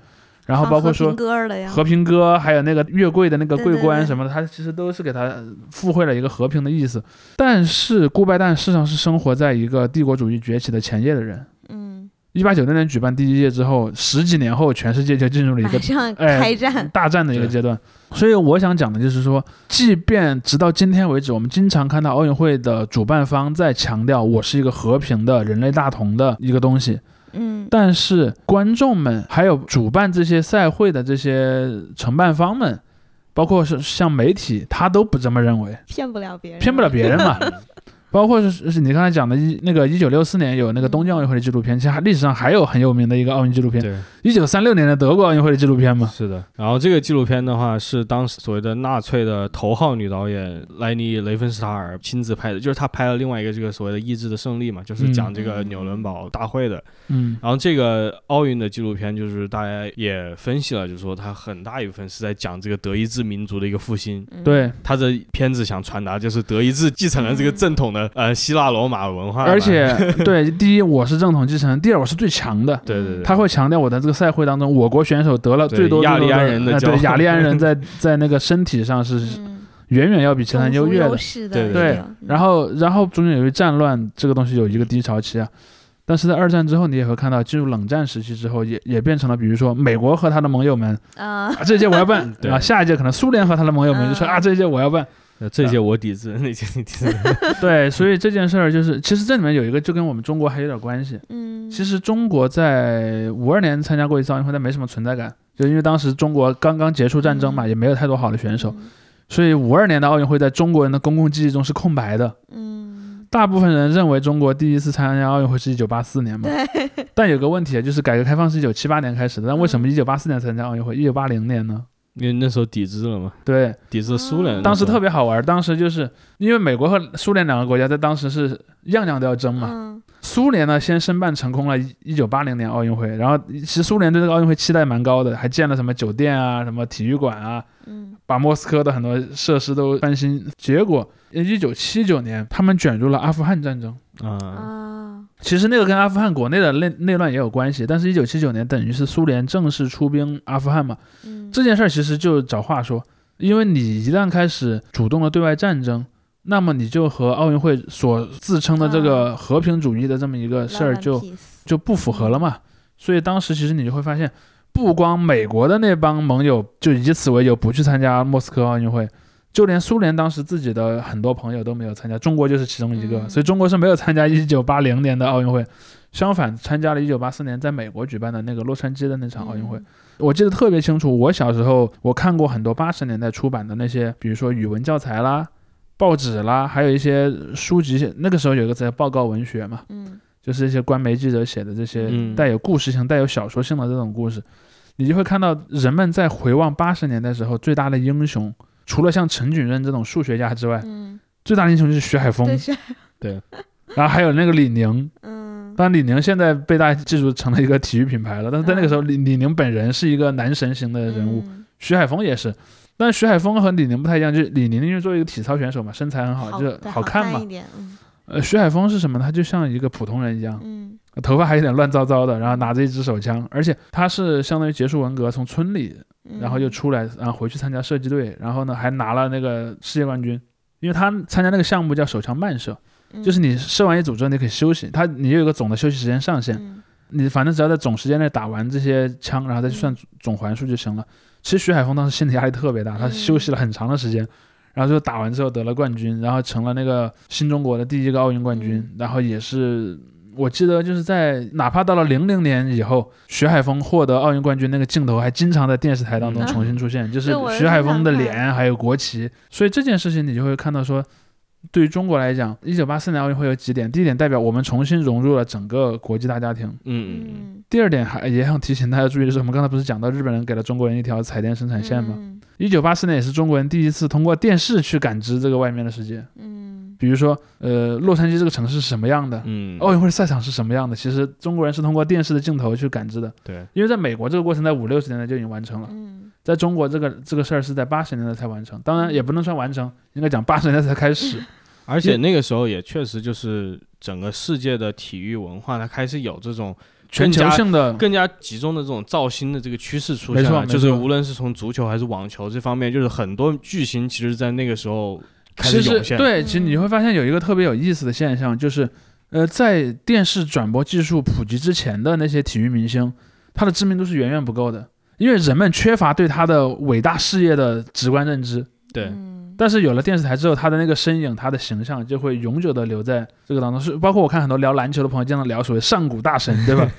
C: 然后包括说
B: 和平歌儿的呀，
C: 和平歌，还有那个月桂的那个桂冠什么的，他其实都是给他附会了一个和平的意思。但是顾拜旦事实上是生活在一个帝国主义崛起的前夜的人。
B: 嗯，
C: 一八九六年举办第一届之后，十几年后，全世界就进入了一个
B: 马上
C: 哎
B: 开战，
C: 大战的一个阶段。所以我想讲的就是说，即便直到今天为止，我们经常看到奥运会的主办方在强调我是一个和平的人类大同的一个东西，
B: 嗯。
C: 但是观众们还有主办这些赛会的这些承办方们，包括是像媒体，他都不这么认为，
B: 骗不了别人，
C: 骗不了别人嘛。包括是是你刚才讲的一那个一九六四年有那个东京奥运会的纪录片，其实还历史上还有很有名的一个奥运纪录片，
A: 对，
C: 一九三六年的德国奥运会的纪录片嘛。
A: 是的。然后这个纪录片的话，是当时所谓的纳粹的头号女导演莱尼·雷芬斯塔尔亲自拍的，就是她拍了另外一个这个所谓的意志的胜利嘛，就是讲这个
B: 嗯
A: 纽伦堡大会的。
C: 嗯
A: 然后这个奥运的纪录片，就是大家也分析了，就是说它很大一部分是在讲这个德意志民族的一个复兴。
B: 嗯，
C: 对，
A: 他的片子想传达就是德意志继承了这个正统的呃希腊罗马文化，
C: 而且 对，第一我是正统继承人，第二我是最强的。
A: 对对对，
C: 他会强调我在这个赛会当中，我国选手得了最多
A: 亚利安人的
C: 对亚利安人在 在那个身体上是
B: 嗯，
C: 远远要比其他人优越的。
A: 对
C: 对然后然后中间由于战乱这个东西有一个低潮期啊，但是在二战之后，你也会看到进入冷战时期之后，也也变成了比如说美国和他的盟友们
B: 啊，
C: 啊，这一届我要办，啊，下一届可能苏联和他的盟友们就说
B: 嗯
C: 啊，这一届我要办。
A: 呃这届我抵制，那届你抵制，
C: 对，所以这件事儿就是，其实这里面有一个就跟我们中国还有点关系。
B: 嗯，
C: 其实中国在五二年参加过一次奥运会，但没什么存在感，就因为当时中国刚刚结束战争嘛，
B: 嗯
C: 也没有太多好的选手，
B: 嗯，
C: 所以五二年的奥运会在中国人的公共记忆中是空白的。
B: 嗯，
C: 大部分人认为中国第一次参加奥运会是一九八四年嘛，
B: 对，
C: 但有个问题就是改革开放是一九七八年开始的，但为什么一九八四年参加奥运会，一九八零年呢？
A: 因为那时候抵制了嘛，
C: 对，
A: 抵制苏联，
C: 当时特
A: 别
C: 别好玩，当时就是因为美国和苏联两个国家在当时是样样都要争嘛，
B: 嗯。
C: 苏联呢先申办成功了一九八零年奥运会，然后其实苏联对这个奥运会期待蛮高的，还建了什么酒店啊、什么体育馆啊，
B: 嗯。
C: 把莫斯科的很多设施都翻新。结果一九七九年他们卷入了阿富汗战争，
A: 啊，
B: 啊，
C: 其实那个跟阿富汗国内的内内乱也有关系，但是一九七九年等于是苏联正式出兵阿富汗嘛，
B: 嗯，
C: 这件事儿其实就找话说，因为你一旦开始主动的对外战争。那么你就和奥运会所自称的这个和平主义的这么一个事儿就就不符合了嘛。所以当时其实你就会发现，不光美国的那帮盟友就以此为由不去参加莫斯科奥运会，就连苏联当时自己的很多朋友都没有参加，中国就是其中一个。
B: 嗯
C: 所以中国是没有参加一九八零年的奥运会，相反参加了一九八四年在美国举办的那个洛杉矶的那场奥运会。
B: 嗯
C: 我记得特别清楚，我小时候我看过很多八十年代出版的那些，比如说语文教材啦、报纸啦，还有一些书籍。那个时候有个词叫报告文学嘛，
B: 嗯
C: 就是一些官媒记者写的这些
A: 嗯
C: 带有故事性、带有小说性的这种故事，你就会看到人们在回望八十年代时候最大的英雄，除了像陈景润这种数学家之外，
B: 嗯，
C: 最大的英雄就是徐海峰
B: 对，是，
C: 然后还有那个李宁。
B: 嗯。
C: 当然，李宁现在被大家记住成了一个体育品牌了，但是在那个时候，李李宁本人是一个男神型的人物，
B: 嗯。
C: 徐海峰也是。但是徐海峰和李宁不太一样，就是李宁因为作为一个体操选手嘛，身材很好，就是好看嘛呃，徐海峰是什么？他就像一个普通人一样，
B: 嗯
C: 头发还有点乱糟糟的，然后拿着一支手枪，而且他是相当于结束文革，从村里
B: 嗯，
C: 然后又出来，然后回去参加射击队，然后呢还拿了那个世界冠军。因为他参加那个项目叫手枪慢射，
B: 嗯
C: 就是你射完一组之后你可以休息，他你有一个总的休息时间上限，
B: 嗯
C: 你反正只要在总时间内打完这些枪，然后再去算总环数就行了。其实徐海峰当时心理压力特别大，他休息了很长的时间，然后就打完之后得了冠军，然后成了那个新中国的第一个奥运冠军，然后也是我记得就是在哪怕到了零零年以后，徐海峰获得奥运冠军那个镜头还经常在电视台当中
B: 嗯。
C: 重新出现，就是徐海峰的脸还有国旗，所以这件事情你就会看到说。对于中国来讲，一九八四年奥运会有几点？第一点代表我们重新融入了整个国际大家庭。
A: 嗯嗯嗯，
B: 嗯，
C: 第二点还也想提醒大家注意的是，我们刚才不是讲到日本人给了中国人一条彩电生产线吗？
B: 嗯
C: 一九八四年也是中国人第一次通过电视去感知这个外面的世界。
B: 嗯，
C: 比如说，呃，洛杉矶这个城市是什么样的？
A: 嗯，
C: 奥运会赛场是什么样的？其实中国人是通过电视的镜头去感知的，
A: 对，
C: 因为在美国这个过程在五六十年代就已经完成了，
B: 嗯，
C: 在中国这个这个事儿是在八十年代才完成，当然也不能算完成，应该讲八十年代才开始。
A: 而且那个时候也确实就是整个世界的体育文化，它开始有这种
C: 全球性的，
A: 更加集中的这种造星的这个趋势出现了，
C: 没错没错
A: 就是无论是从足球还是网球这方面，就是很多巨星其实在那个时候开始涌现。
C: 对，其实你会发现有一个特别有意思的现象，就是，呃，在电视转播技术普及之前的那些体育明星，他的知名度是远远不够的，因为人们缺乏对他的伟大事业的直观认知。
A: 对
B: 嗯
C: 但是有了电视台之后，他的那个身影、他的形象就会永久的留在这个当中。是包括我看很多聊篮球的朋友经常聊所谓上古大神，对吧？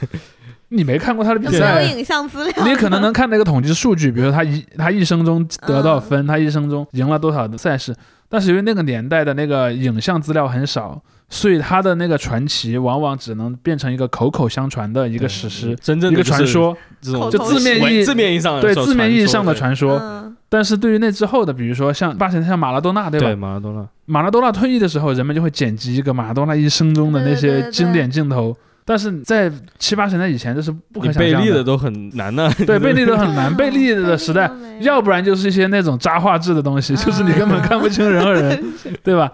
C: 你没看过他的比赛
B: 有，影像资料？
C: 你可能能看那个统计数据，比如说他一 他一生中得多少分，他一生中赢了多少的赛事。但是因为那个年代的那个影像资料很少，所以他的那个传奇往往只能变成一个口口相传的一
A: 一
C: 个史诗，
A: 真正的
C: 一个传，说，
A: 这种
B: 就字
C: 面意义
A: 字面意义上的
C: 对
A: 说
C: 字面意义上的传说。
B: 嗯，
C: 但是对于那之后的，比如说像八十年代像马拉多纳，对吧？
A: 对马拉多纳，
C: 马拉多纳退役的时候，人们就会剪辑一个马拉多纳一生中的那些经典镜头。但是在七八十年代以前，这是不可
A: 你
C: 想象
A: 贝利的都很难呢。
C: 对贝利都很难，贝利的时代要不然就是一些那种渣画质的东西，就是你根本看不清人和人，对吧？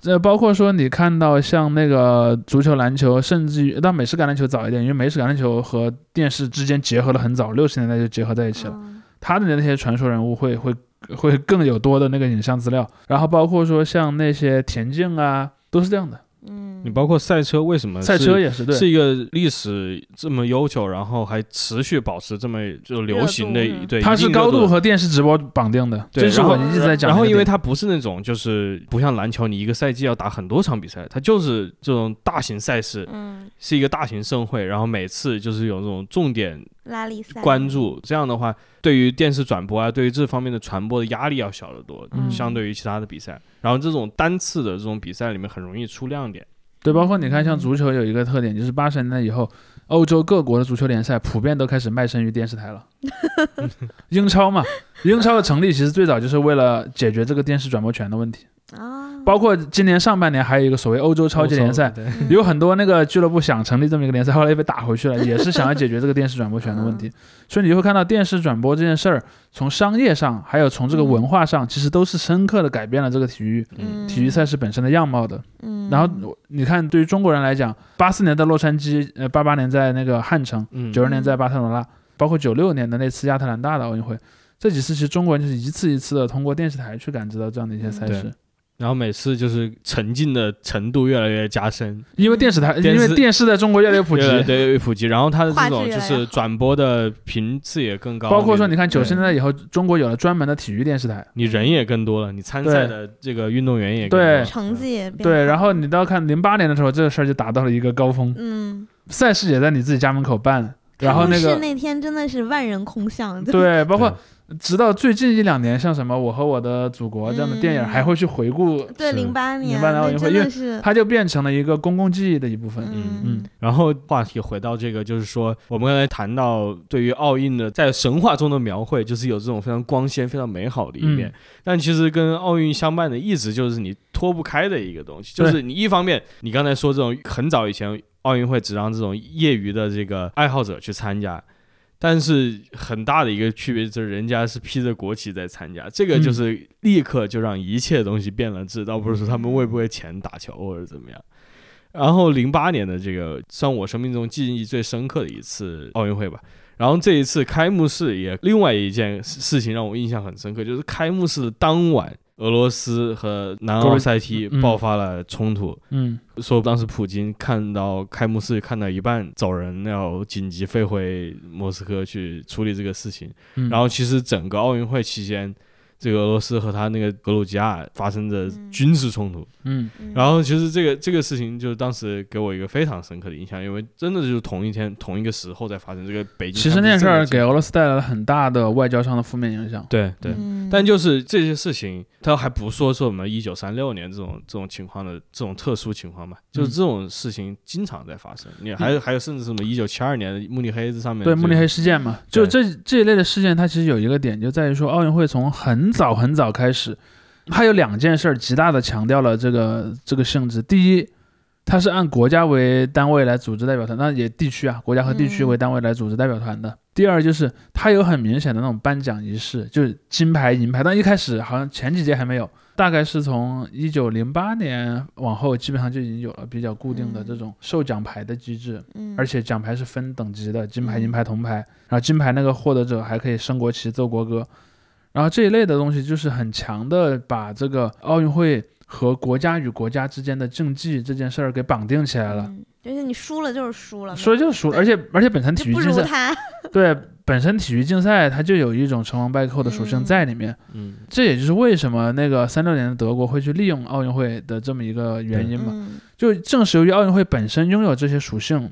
C: 这包括说你看到像那个足球、篮球，甚至于但美式橄榄球早一点，因为美式橄榄球和电视之间结合的很早，六十年代就结合在一起了。
B: 嗯
C: 他的那些传说人物会会会更有多的那个影像资料，然后包括说像那些田径啊，都是这样的。
B: 嗯，
A: 你包括赛车，为什么
C: 赛车也是对，
A: 是一个历史这么悠久，然后还持续保持这么就流行的
B: 一
A: 对，
C: 它是高度和电视直播绑定的，
A: 对然后
C: 这是我一直在讲。
A: 然后因为它不是那种就是不像篮球，你一个赛季要打很多场比赛，它就是这种大型赛事，
B: 嗯，
A: 是一个大型盛会，然后每次就是有这种重点
B: 拉力赛
A: 关注，这样的话，对于电视转播啊，对于这方面的传播的压力要小得多，
C: 嗯
A: 相对于其他的比赛。然后这种单次的这种比赛里面很容易出亮点。
C: 对，包括你看，像足球有一个特点，就是八十年代以后，欧洲各国的足球联赛普遍都开始卖身于电视台了。英超嘛，英超的成立其实最早就是为了解决这个电视转播权的问题。
B: 啊，
C: 包括今年上半年还有一个所谓欧洲超级联赛，有很多那个俱乐部想成立这么一个联赛，后来又被打回去了，也是想要解决这个电视转播权的问题。所以你就会看到电视转播这件事儿，从商业上，还有从这个文化上，其实都是深刻的改变了这个体育
A: 嗯
C: 体育赛事本身的样貌的。
B: 嗯，
C: 然后你看，对于中国人来讲，八四年在洛杉矶，呃，八八年在那个汉城，
A: 嗯，
C: 九二年在巴塞罗那，包括九六年的那次亚特兰大的奥运会，这几次其实中国人就是一次一次的通过电视台去感知到这样的一些赛事。
A: 对。然后每次就是沉浸的程度越来越加深，
C: 因为电视台，因为电视在中国越来越普及。
A: 越，来越对越普及，然后它的这种就是转播的频次也更高，
C: 包括说你看九十年代以后，中国有了专门的体育电视台，
A: 你人也更多了，你参赛的这个运动员也更多
C: 对
A: 了。
B: 成绩也
C: 对，然后你到看零八年的时候，这个事儿就达到了一个高峰，
B: 嗯，
C: 赛事也在你自己家门口办，然后那个
B: 是那天真的是万人空巷，
C: 对，包括直到最近一两年，像什么《我和我的祖国》这样的电影，
B: 嗯
C: 还会去回顾，
B: 对零八年
C: 零八年奥运会因为它就变成了一个公共记忆的一部分。
B: 嗯
C: 嗯
A: 然后话题回到这个，就是说我们刚才谈到对于奥运的在神话中的描绘，就是有这种非常光鲜、非常美好的一面。
C: 嗯
A: 但其实跟奥运相伴的一直就是你脱不开的一个东西，就是你一方面你刚才说这种很早以前奥运会只让这种业余的这个爱好者去参加。但是很大的一个区别就是，人家是披着国旗在参加，这个
C: 嗯
A: 就是立刻就让一切东西变了质，倒不是说他们为不为钱打球或者怎么样。然后零八年的这个算我生命中记忆最深刻的一次奥运会吧。然后这一次开幕式也另外一件事事情让我印象很深刻，就是开幕式的当晚，俄罗斯和南奥塞梯
C: 嗯
A: 爆发了冲突。
C: 嗯
A: 说当时普京看到开幕式看到一半走人，要紧急飞回莫斯科去处理这个事情。
C: 嗯，
A: 然后其实整个奥运会期间，这个俄罗斯和他那个格鲁吉亚发生的
B: 嗯
A: 军事冲突。
C: 嗯
B: 嗯
A: 然后其实这个这个事情，就是当时给我一个非常深刻的印象，因为真的就是同一天同一个时候在发生这个北京。
C: 其实那件事儿给俄罗斯带来了很大的外交上的负面影响。
A: 对对，
B: 嗯
A: 但就是这些事情，他还不说说我们一九三六年这种这种情况的这种特殊情况吧，就是这种事情经常在发生。你还有还有甚至什么一九七二年的慕尼黑这上面
C: 对慕尼黑事件嘛，就这这一类的事件，它其实有一个点，就在于说奥运会从很早很早开始，它有两件事儿极大的强调了这个这个性质。第一，它是按国家为单位来组织代表团，那也地区啊，国家和地区
B: 嗯
C: 为单位来组织代表团的。第二就是它有很明显的那种颁奖仪式，就是金牌、银牌，但一开始好像前几届还没有，大概是从一九零八年往后，基本上就已经有了比较固定的
B: 嗯
C: 这种授奖牌的机制。
B: 嗯
C: 而且奖牌是分等级的，金牌、
B: 嗯
C: 银牌、铜牌，然后金牌那个获得者还可以升国旗、奏国歌，然后这一类的东西就是很强的把这个奥运会和国家与国家之间的竞技这件事儿给绑定起来了。
B: 嗯就是你输了就是输了，
C: 说就是输，
B: 了
C: 而且而且本身体育竞赛，对本身体育竞赛它就有一种成王败寇的属性
B: 嗯
C: 在里面，
A: 嗯
C: 这也就是为什么那个三六年的德国会去利用奥运会的这么一个原因嘛。
B: 嗯
C: 就正是由于奥运会本身拥有这些属性，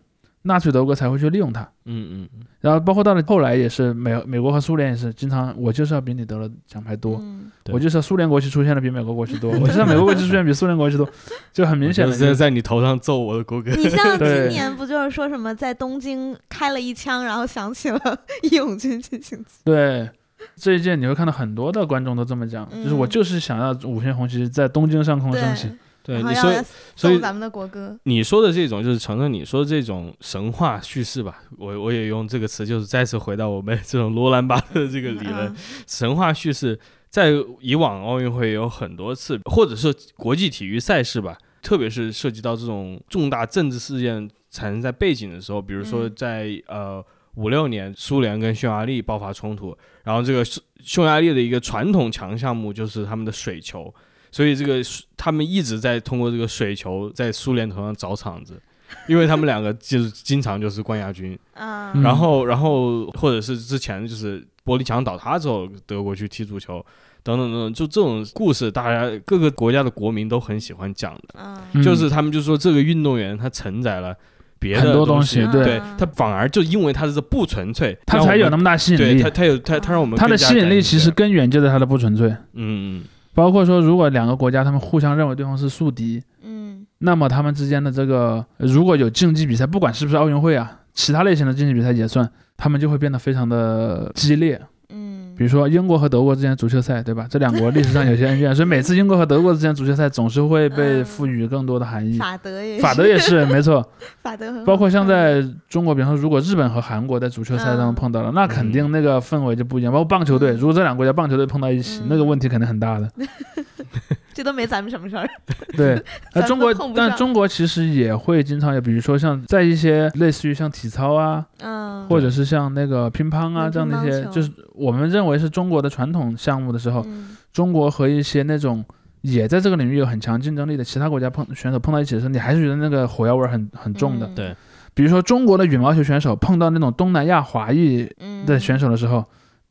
C: 纳粹德国才会去利用它。
A: 嗯嗯嗯，
C: 然后包括到了后来也是美美国和苏联也是经常，我就是要比你得了奖牌多，
B: 嗯。
C: 我就是要苏联国旗出现的比美国国旗多，我就是要美国国旗出现比苏联国旗多，就很明显的
A: 我就是在你头上揍我的国歌。
B: 你像今年不就是说什么在东京开了一枪，然后响起了 义勇军进行曲？
C: 对。这一届你会看到很多的观众都这么讲，就是我
B: 嗯
C: 就是想要五星红旗在东京上空升起
B: 对，，
A: 你所以
B: 然后要
A: 所以
B: 咱们的国歌。
A: 你说的这种就是承认你说的这种神话叙事吧，我我也用这个词，就是再次回到我们这种罗兰巴特的这个理论，
B: 嗯
A: 神话叙事在以往奥运会有很多次，或者是国际体育赛事吧，特别是涉及到这种重大政治事件产生在背景的时候，比如说
B: 嗯
A: 在、呃五六年苏联跟匈牙利爆发冲突，然后这个匈匈牙利的一个传统强项目就是他们的水球。所以这个他们一直在通过这个水球在苏联头上找场子，因为他们两个就是经常就是冠亚军，然后然后或者是之前就是玻璃墙倒塌之后，德国去踢足球等等等等，就这种故事，大家各个国家的国民都很喜欢讲的，就是他们就说这个运动员他承载了别的
C: 很多
A: 东
C: 东西对。
A: 对他反而就因为他是不纯粹，
C: 他才有那么大吸引力。
A: 对他。他有他他让我们
C: 他的吸引力其实根源就在他的不纯粹，
A: 嗯嗯
C: 包括说如果两个国家他们互相认为对方是宿敌，
B: 嗯
C: 那么他们之间的这个呃如果有竞技比赛，不管是不是奥运会啊，其他类型的竞技比赛也算，他们就会变得非常的激烈。
B: 嗯
C: 比如说英国和德国之间的足球赛，对吧？这两国 历史上有些恩怨，所以每次英国和德国之间的足球赛总是会被
B: 嗯
C: 赋予更多的含义。
B: 法德也
C: 法德也是 没错，
B: 法德
C: 包括像在中国，比方说如果日本和韩国在足球赛当中
B: 嗯
C: 碰到了，那肯定那个氛围就不一样。包括棒球队，
B: 嗯
C: 如果这两个国家棒球队碰到一起，那个
B: 嗯
C: 问题肯定很大的。
B: 这都没咱们什么事儿。
C: 对，那中国但中国其实也会经常有，比如说像在一些类似于像体操啊，
B: 嗯，
C: 或者是像那个乒乓啊
B: 嗯
C: 这样的一些，就是我们认为是中国的传统项目的时候，
B: 嗯。
C: 中国和一些那种也在这个领域有很强竞争力的其他国家碰选手碰到一起的时候，你还是觉得那个火药味儿很很重的。
B: 嗯。
A: 对。
C: 比如说中国的羽毛球选手碰到那种东南亚华裔
B: 嗯。
C: 的选手的时候，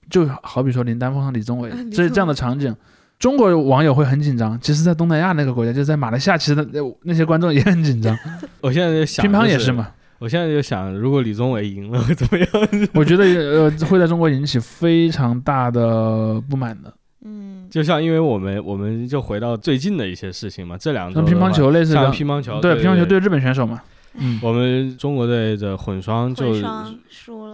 C: 就好比说林丹碰上李宗伟
B: 李
C: 这这样的场景。中国网友会很紧张，其实，在东南亚那个国家，就是在马来西亚，其实那那些观众也很紧张。
A: 我现在在想，
C: 乒乓也是，嘛，
A: 我现在就想，如果李宗伟赢了会 怎么样？
C: 我觉得呃会在中国引起非常大的不满的。
B: 嗯。
A: 就像因为我们我们就回到最近的一些事情嘛，这两周
C: 像乒乓，球类似的，
A: 像乒乓球，
C: 对
A: 对
C: 乒乓球对日本选手嘛，嗯，
A: 我们中国队的混双就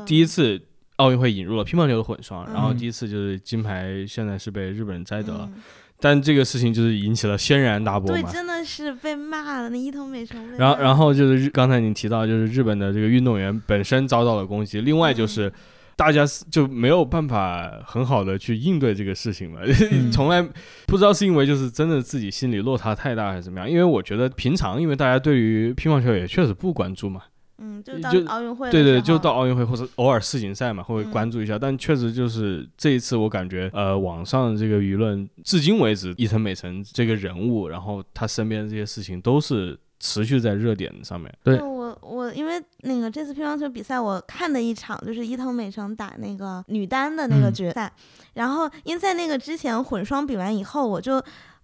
A: 第一次奥运会引入了乒乓球的混双，然后
C: 嗯。
A: 第一次就是金牌，现在是被日本人摘得。了，
B: 嗯。
A: 但这个事情就是引起了轩然大波
B: 对，真的是被骂了，那伊藤美诚。
A: 然后，然后就是刚才你提到，就是日本的这个运动员本身遭到了攻击，另外就是
B: 嗯。
A: 大家就没有办法很好的去应对这个事情嘛，
C: 嗯。
A: 从来不知道是因为就是真的自己心理落差太大还是怎么样。因为我觉得平常因为大家对于乒乓球也确实不关注嘛，
B: 嗯，就到
A: 就
B: 奥运会
A: 对对，就到奥运会或者偶尔世锦赛嘛，会
B: 嗯
A: 关注一下。但确实就是这一次，我感觉呃，网上的这个舆论，至今为止，伊藤美诚这个人物，然后他身边的这些事情，都是持续在热点上面。
C: 对
B: 我我因为那个这次乒乓球比赛，我看的一场就是伊藤美诚打那个女单的那个
C: 嗯
B: 决赛，然后因为在那个之前混双比完以后，我就。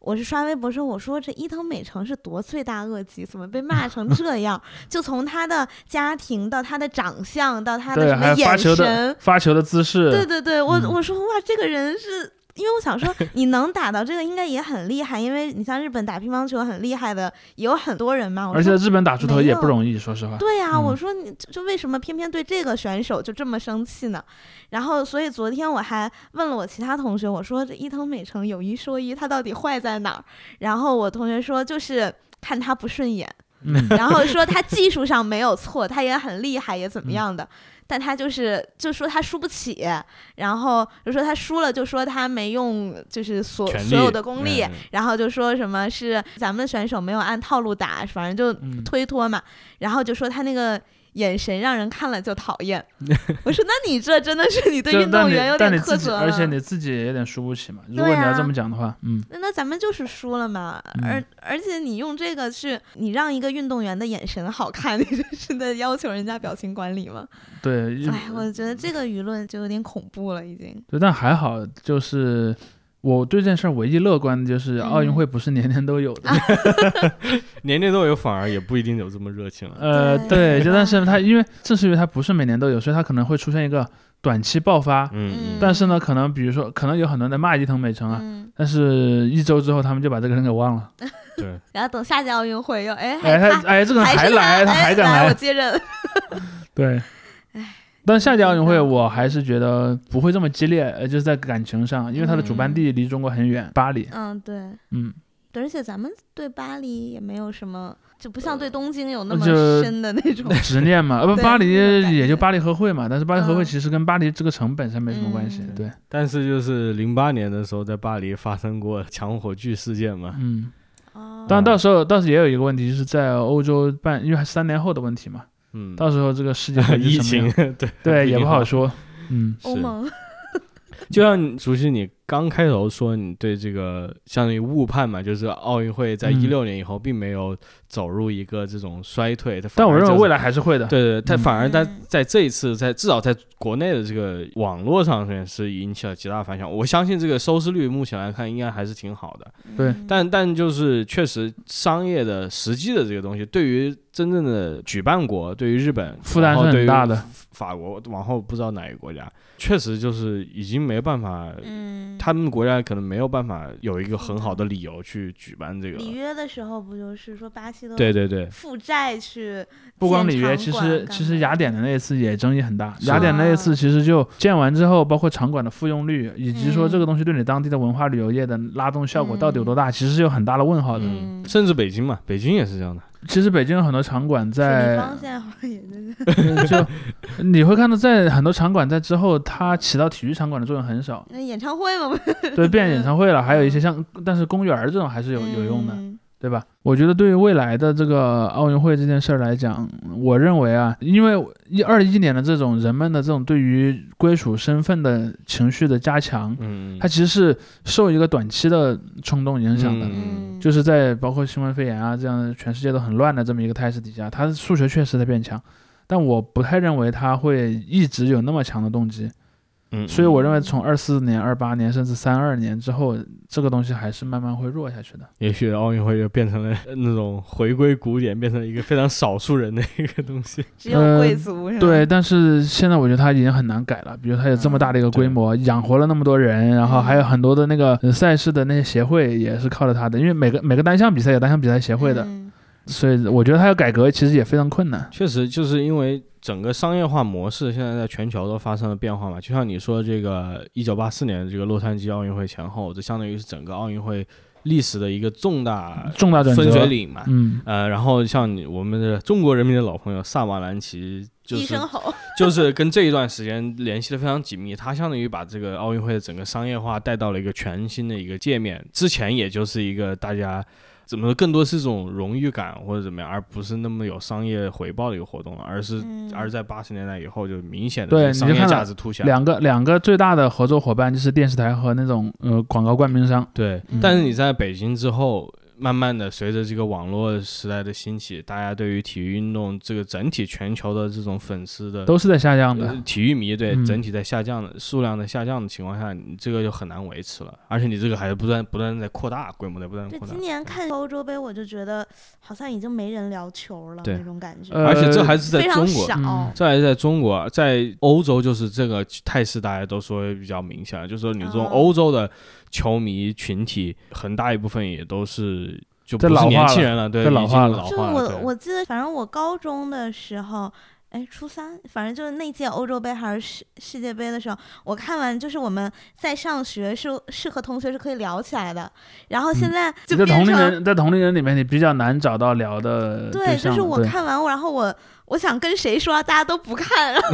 B: 我是刷微博说，我说这伊藤美诚是多罪大恶极，怎么被骂成这 样？就从他的家庭到他的长相到他的，什么眼神，
C: 发球的姿势，
B: 对对对，我、
C: 嗯
B: 我说哇，这个人是因为我想说，你能打到这个应该也很厉害，因为你像日本打乒乓球很厉害的也有很多人嘛。
C: 而且日本打出头也不容易，说实话。
B: 对呀、
C: 嗯
B: 我说你就就为什么偏偏对这个选手就这么生气呢？然后所以昨天我还问了我其他同学，我说这伊藤美诚有一说一，他到底坏在哪儿？然后我同学说就是看他不顺眼，
C: 嗯，
B: 然后说他技术上没有错，他也很厉害，也怎
C: 嗯
B: 么样的，但他就是就说他输不起，然后就说他输了，就说他没用就是所所有的功力，
A: 嗯
B: 然后就说什么是咱们的选手没有按套路打，反正就
C: 嗯
B: 推脱嘛，然后就说他那个。眼神让人看了就讨厌，我说那你这真的是你对运动员有点苛责了，
C: 而且你自己也有点输不起嘛。如果你要这
B: 啊
C: 么讲的话，嗯，
B: 那那咱们就是输了嘛，
C: 嗯
B: 而而且你用这个去，你让一个运动员的眼神好看，你这是在要求人家表情管理吗？
C: 对，
B: 哎，我觉得这个舆论就有点恐怖了，已经。
C: 对，但还好，就是我对这件事儿唯一乐观的就是奥运
B: 嗯
C: 会不是年年都有的。
A: 年年都有，反而也不一定有这么热情了。
C: 呃，
B: 对
C: 对，就但是它因为正是因为它不是每年都有，所以它可能会出现一个短期爆发。
A: 嗯
B: 嗯
C: 但是呢，可能比如说，可能有很多人在骂伊藤美诚啊，
B: 嗯，
C: 但是一周之后他们就把这个人给忘了。
A: 对，
B: 然后等下届奥运会又哎，
C: 哎，他哎，这个人
B: 还
C: 来，他
B: 哎
C: 还敢
B: 来，我
C: 来。
B: 接任。
C: 对
B: 唉。
C: 但夏季奥运会，我还是觉得不会这么激烈，呃，就是在感情上，因为它的主办地离中国很远，巴黎。
B: 嗯，对，
C: 嗯，
B: 对，而且咱们对巴黎也没有什么，就不像对东京有那么深的那种。
C: 执念嘛，呃不，巴黎也就巴黎和会嘛，但是巴黎和会
B: 嗯
C: 其实跟巴黎这个城本身没什么关系。
B: 嗯
C: 对，
A: 但是就是零八年的时候，在巴黎发生过抢火炬事件嘛。
C: 嗯，
B: 哦，
C: 但到时候倒是也有一个问题，就是在欧洲办，因为还是三年后的问题嘛，
A: 嗯，
C: 到时候这个世界的
A: 疫情对
C: 对，也不好。说。嗯，
B: 欧盟，
A: 就像你熟悉你刚开头说，你对这个相当于误判嘛，就是奥运会在
C: 嗯
A: 一六年以后并没有走入一个这种衰退，
C: 但我认为未来还是会的。
A: 对对，它
C: 嗯
A: 反而在
B: 嗯
A: 在这一次，在至少在国内的这个网络上面是引起了极大反响。我相信这个收视率目前来看应该还是挺好的，
C: 对
B: 嗯
A: 但但就是确实商业的实际的这个东西，对于真正的举办国，对于日本
C: 负担很大的。
A: 法国往后不知道哪个国家，确实就是已经没办法，
B: 嗯，
A: 他们国家可能没有办法有一个很好的理由去举办这个。
B: 里约的时候不就是说巴西的
A: 对对对，
B: 负债去
C: 不光里约，其实其实雅典的那一次也争议很大。雅典那一次其实就建完之后，包括场馆的复用率，以及说
B: 嗯
C: 这个东西对你当地的文化旅游业的拉动效果到底有多大，其实是有很大的问号的。
B: 嗯，
A: 甚至北京嘛，北京也是这样的。
C: 其实北京有很多场馆在
B: 现在好像也 就
C: 你会看到，在很多场馆在之后，它起到体育场馆的作用很少，
B: 那演唱会嘛，
C: 对，变演唱会了，还有一些像，但是公园儿这种还是有有用的，
B: 嗯
C: 对吧？我觉得对于未来的这个奥运会这件事儿来讲，我认为啊，因为一二一年的这种人们的这种对于归属身份的情绪的加强，
A: 嗯，
C: 它其实是受一个短期的冲动影响的。就是在包括新冠肺炎啊这样全世界都很乱的这么一个态势底下，它的数学确实在变强，但我不太认为它会一直有那么强的动机，
A: 嗯，
C: 所以我认为从二四年、二八年甚至三二年之后，这个东西还是慢慢会弱下去的。
A: 也许奥运会就变成了那种回归古典，变成了一个非常少数人的一个东西。
B: 只有贵族是吧？
C: 对，但是现在我觉得它已经很难改了。比如它有这么大的一个规模，养活了那么多人，然后还有很多的那个呃赛事的那些协会也是靠着它的，因为每个每个单项比赛有单项比赛协会的，
B: 嗯
C: 所以我觉得它要改革其实也非常困难。
A: 确实，就是因为整个商业化模式现在在全球都发生了变化嘛。就像你说，这个一九八四年这个洛杉矶奥运会前后，这相当于是整个奥运会历史的一个重大
C: 重大转折
A: 分水岭嘛。
C: 嗯，
A: 呃，然后像你我们的中国人民的老朋友萨马兰奇，就是就是跟这一段时间联系的非常紧密，他相当于把这个奥运会的整个商业化带到了一个全新的一个界面。之前也就是一个大家怎么说，更多是一种荣誉感或者怎么样，而不是那么有商业回报的一个活动了，而是、
B: 嗯
A: 而在八十年代以后就明显的
C: 对
A: 商业价值凸显。
C: 两个两个最大的合作伙伴就是电视台和那种呃广告冠名商。
A: 对，
C: 嗯
A: 但是你在北京之后。慢慢的随着这个网络时代的兴起，大家对于体育运动这个整体全球的这种粉丝的
C: 都是在下降的。
A: 呃。体育迷对
C: 嗯。
A: 整体在下降的数量在下降的情况下，你这个就很难维持了，而且你这个还是不断不断在扩大规模在不断，扩大。
B: 今。年看欧洲杯，我就觉得好像已经没人聊球了那种感觉，
C: 呃
A: 而且这还是在中国，这还是在中国，在欧洲就是这个态势，大家都说比较明显了，就是说你这种
B: 哦
A: 欧洲的球迷群体，很大一部分也都是就不是
C: 老化了
A: 年轻人了，对，
C: 老化了
B: 就
A: 老化了，对。
B: 我我记得，反正我高中的时候，哎，初三，反正就是那届欧洲杯还是世世界杯的时候，我看完就是我们在上学是是和同学是可以聊起来的，然后现
C: 嗯
B: 在就
C: 在同龄人，在同龄人里面，你比较难找到聊的
B: 对，就是我看完，然后我我想跟谁说，大家都不看，然后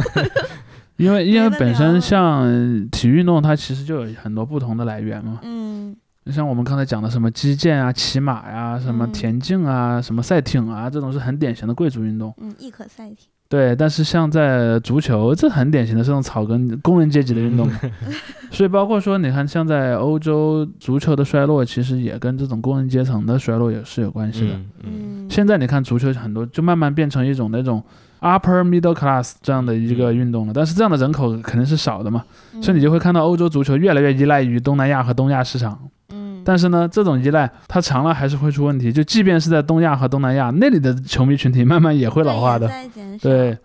C: 因为因为本身像体育运动，它其实就有很多不同的来源嘛。
B: 嗯
C: 像我们刚才讲的什么击剑啊、骑马呀、什么
B: 嗯
C: 田径啊、什么赛艇啊，这种是很典型的贵族运动。
B: 嗯，亦可赛艇。
C: 对，但是像在足球，这很典型的这种草根工人阶级的运动。所以包括说，你看像在欧洲足球的衰落，其实也跟这种工人阶层的衰落也是有关系的。
A: 嗯嗯
B: 嗯，
C: 现在你看足球很多就慢慢变成一种那种 upper middle class 这样的一个运动了，但是这样的人口肯定是少的嘛，所以你就会看到欧洲足球越来越依赖于东南亚和东亚市场。
B: 嗯，
C: 但是呢，这种依赖它长了还是会出问题，就即便是在东亚和东南亚那里的球迷群体，慢慢也会老化的。对，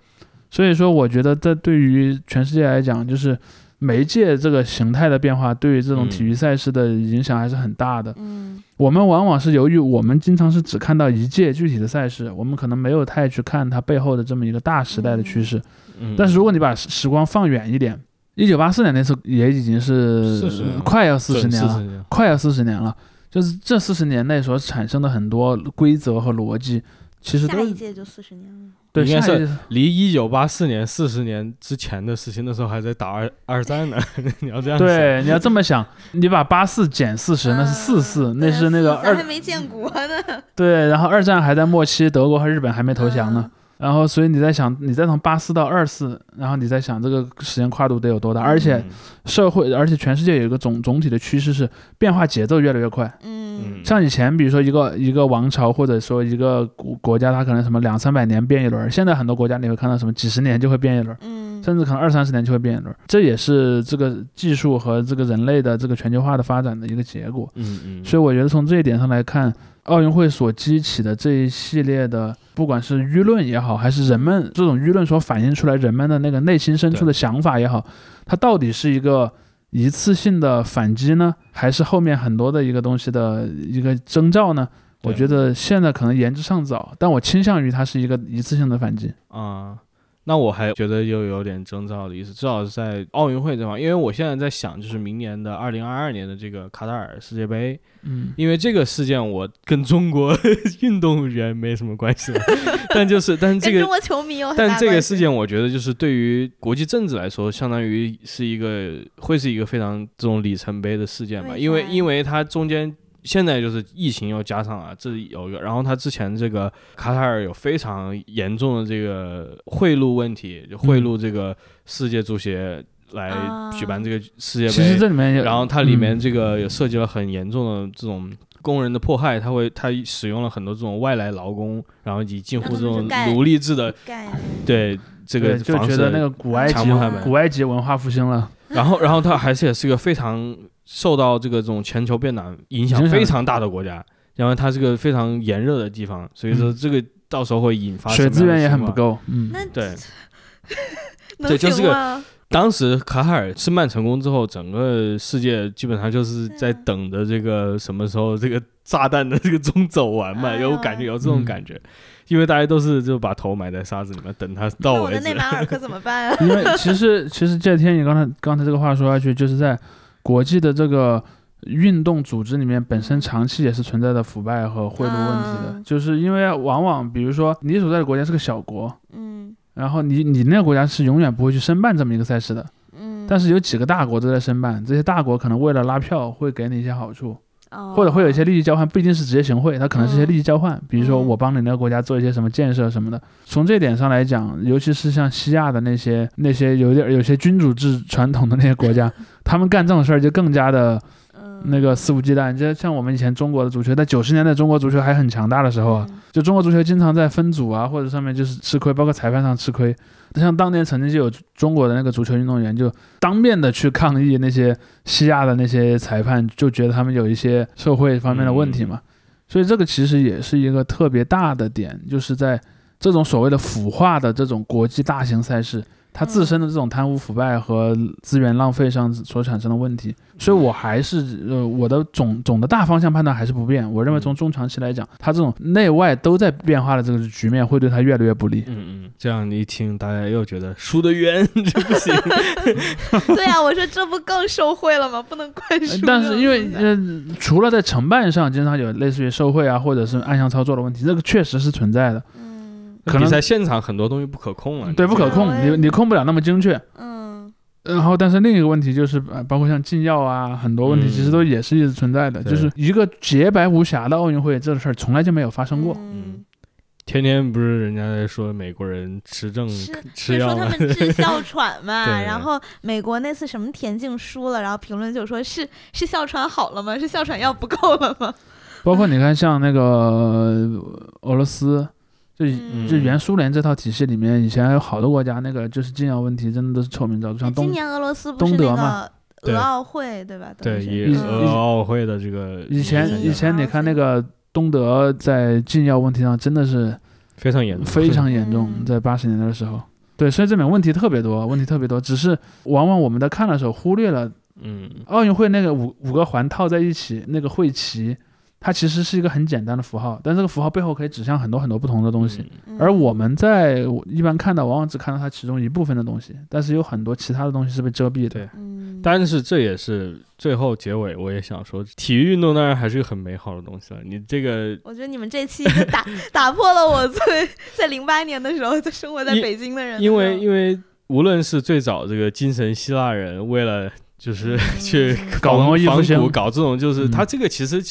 C: 所以说我觉得这对于全世界来讲，就是媒介这个形态的变化，对于这种体育赛事的影响还是很大的。
B: 嗯
C: 我们往往是由于我们经常是只看到一届具体的赛事，我们可能没有太去看它背后的这么一个大时代的趋势。
A: 嗯
C: 但是如果你把时时光放远一点，一九八四年那次也已经是
A: 40年了
C: 快要四十年了，
A: 了，
C: 快要四十年了。就是这四十年内所产生的很多规则和逻辑，其实
B: 下
C: 都
B: 一届就四十年了。
C: 对
A: 应该是离一九八四年四十年之前的事情，那时候还在打二二战呢。你要这样想，
C: 对，你要这么想，你把八四减四十，那是四四，
B: 嗯
C: 那是那个
B: 二还
C: 二
B: 没建国呢。
C: 对，然后二战还在末期，德国和日本还没投降呢。然后，所以你在想，你再从八四到二四，然后你在想这个时间跨度得有多大？而且
A: 嗯
C: 社会，而且全世界有一个总总体的趋势是变化节奏越来越快。
B: 嗯
C: 像以前，比如说一个一个王朝或者说一个国国家，它可能什么两三百年变一轮，现在很多国家你会看到什么几十年就会变一轮。
B: 嗯
C: 甚至可能二三十年就会变一轮，这也是这个技术和这个人类的这个全球化的发展的一个结果。
A: 嗯嗯，
C: 所以我觉得从这一点上来看，奥运会所激起的这一系列的，不管是舆论也好，还是人们这种舆论所反映出来人们的那个内心深处的想法也好，它到底是一个一次性的反击呢，还是后面很多的一个东西的一个征兆呢？我觉得现在可能言之尚早，但我倾向于它是一个一次性的反击。
A: 啊、那我还觉得又有点征兆的意思，至少是在奥运会这方，因为我现在在想，就是明年的二零二二年的这个卡塔尔世界杯，
C: 嗯，
A: 因为这个事件我跟中国 运动员没什么关系了，但就是但这个。
B: 中国球迷有
A: 但这个事件，我觉得就是对于国际政治来说，相当于是一个会是一个非常这种里程碑的事件吧，因为因为它中间现在就是疫情又加上啊，这有一个，然后他之前这个卡塔尔有非常严重的这个贿赂问题，就贿赂这个世界足协来
B: 啊。
A: 举办这个世界杯，
C: 其实这里面，
A: 然后它里面
C: 嗯
A: 这个也涉及了很严重的这种工人的迫害，他会他使用了很多这种外来劳工，然后以近乎这种奴隶制的对这个
C: 对就觉得那个古埃及古埃及文化复兴了。
A: 然后，然后他还是也是一个非常受到这个这种全球变暖影响非常大的国家，然后它是个非常炎热的地方，所以说
C: 嗯
A: 这个到时候会引发
C: 水资源也很不。够，嗯，
A: 对，对就是个？当时卡塔尔申办成功之后，整个世界基本上就是在等着这个什么时候这个炸弹的这个钟走完嘛，有感觉有这种
C: 嗯
A: 感觉，因为大家都是就把头埋在沙子里面等它到为止
B: 那我的内。马尔可怎么办啊？
C: 因为其实其实这天你刚才刚才这个话说下去，就是在国际的这个运动组织里面，本身长期也是存在的腐败和贿赂问题的，
B: 嗯。
C: 就是因为往往比如说你所在的国家是个小国，
B: 嗯。
C: 然后你你那个国家是永远不会去申办这么一个赛事的，
B: 嗯，
C: 但是有几个大国都在申办，这些大国可能为了拉票会给你一些好处，
B: 哦。
C: 或者会有一些利益交换，不一定是直接行贿，它可能是一些利益交换，比如说
B: 嗯
C: 我帮你那个国家做一些什么建设什么的。从这点上来讲，尤其是像西亚的那些那些有点有些君主制传统的那些国家，他们干这种事儿就更加的
B: 嗯
C: 那个肆无忌惮。就像我们以前中国的足球，在九十年代中国足球还很强大的时候啊，
B: 嗯
C: 就中国足球经常在分组啊或者上面就是吃亏，包括裁判上吃亏。像当年曾经就有中国的那个足球运动员就当面的去抗议那些西亚的那些裁判，就觉得他们有一些社会方面的问题嘛。所以这个其实也是一个特别大的点，就是在这种所谓的腐化的这种国际大型赛事，它自身的这种贪污腐败和资源浪费上所产生的问题。所以我还是呃我的总总的大方向判断还是不变。我认为从中长期来讲，他这种内外都在变化的这个局面会对他越来越不利。
A: 嗯嗯，这样一听，大家又觉得输得冤，这不行。
B: 对呀、我说这不更受贿了吗？不能怪输的。
C: 呃但是因为呃，除了在承办上经常有类似于受贿啊，或者是暗箱操作的问题，这个确实是存在的，
B: 嗯
C: 可能
A: 比赛现场很多东西不可控了，
C: 对不可控，你你控不了那么精确。
B: 嗯
C: 然后，但是另一个问题就是，呃包括像禁药啊，很多问题
A: 嗯
C: 其实都也是一直存在的。
A: 对
C: 就是一个洁白无瑕的奥运会，这事儿从来就没有发生过。
B: 嗯，
A: 天天不是人家在说美国人吃正
B: 是
A: 吃药吗
B: 说他？们 治哮喘嘛，然后美国那次什么田径输了，然后评论就说是是哮喘好了吗？是哮喘药不够了吗？
C: 包括你看，像那个呃俄罗斯，就
B: 嗯
C: 就原苏联这套体系里面，以前还有好多国家，那个就是禁药问题真的都是臭名昭著，像东
B: 今年俄罗斯不
C: 东
B: 是那
C: 德嘛
B: 俄奥会对吧？
A: 对，
B: 等于是
A: 以
C: 以
A: 俄奥会的这个
C: 以前
B: 嗯
C: 以前你看那个东德在禁药问题上真的是
A: 非常严重，
C: 非常严重，
B: 嗯
C: 在八十年代的时候。对，所以这里面问题特别多，问题特别多，只是往往我们在看的时候忽略了
A: 嗯
C: 奥运会那个五五个环套在一起那个会旗，它其实是一个很简单的符号，但这个符号背后可以指向很多很多不同的东西。而我们在一般看到，往往只看到它其中一部分的东西，但是有很多其他的东西是被遮蔽的。
A: 对。
B: 嗯，
A: 但是这也是最后结尾，我也想说，体育运动当然还是个很美好的东西了。你这个
B: 我觉得你们这期打 打破了我最在零八年的时候就生活在北京的人的
A: 因为因为无论是最早这个精神希腊人为了就是去
B: 嗯
C: 搞文艺复
A: 仿古搞这种，就是
C: 嗯。
A: 他这个其实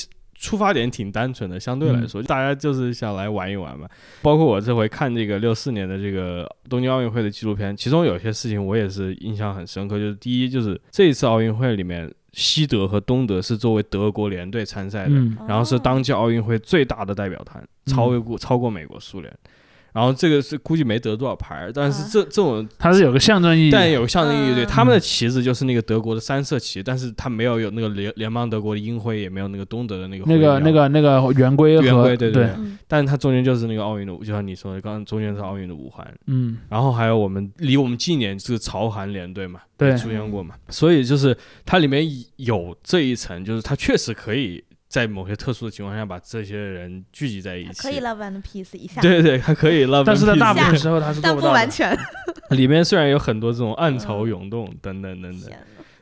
A: 出发点挺单纯的，相对来说，大家就是想来玩一玩嘛。包括我这回看这个六四年的这个东京奥运会的纪录片，其中有些事情我也是印象很深刻，就是第一就是这一次奥运会里面，西德和东德是作为德国联队参赛的，
C: 嗯
A: 然后是当届奥运会最大的代表团，超过超过美国、苏联。然后这个是估计没得多少牌，但是这这种
C: 它是有个象征意义。
A: 但有象征意义，对
B: 嗯。
A: 他们的旗子就是那个德国的三色旗，但是它没有有那个联联邦德国的英徽，也没有那个东德的那个
C: 那个那个那个圆规和
A: 圆规对对
C: 对。
B: 嗯。
A: 但是它中间就是那个奥运的，就像你说的，刚刚中间是奥运的五环，
C: 嗯。
A: 然后还有我们离我们近一点是朝韩联队嘛，
C: 对。
A: 出现过嘛，所以就是它里面有这一层，就是它确实可以在某些特殊的情况下把这些人聚集在一起，
B: 可以 love and peace 一下，
A: 对对，还可以 love，
C: 但是在
A: and
C: 大部
A: peace
C: 分时候他是
B: 不
C: 到的。
B: 完全。
A: 里面虽然有很多这种暗潮涌动等等等等，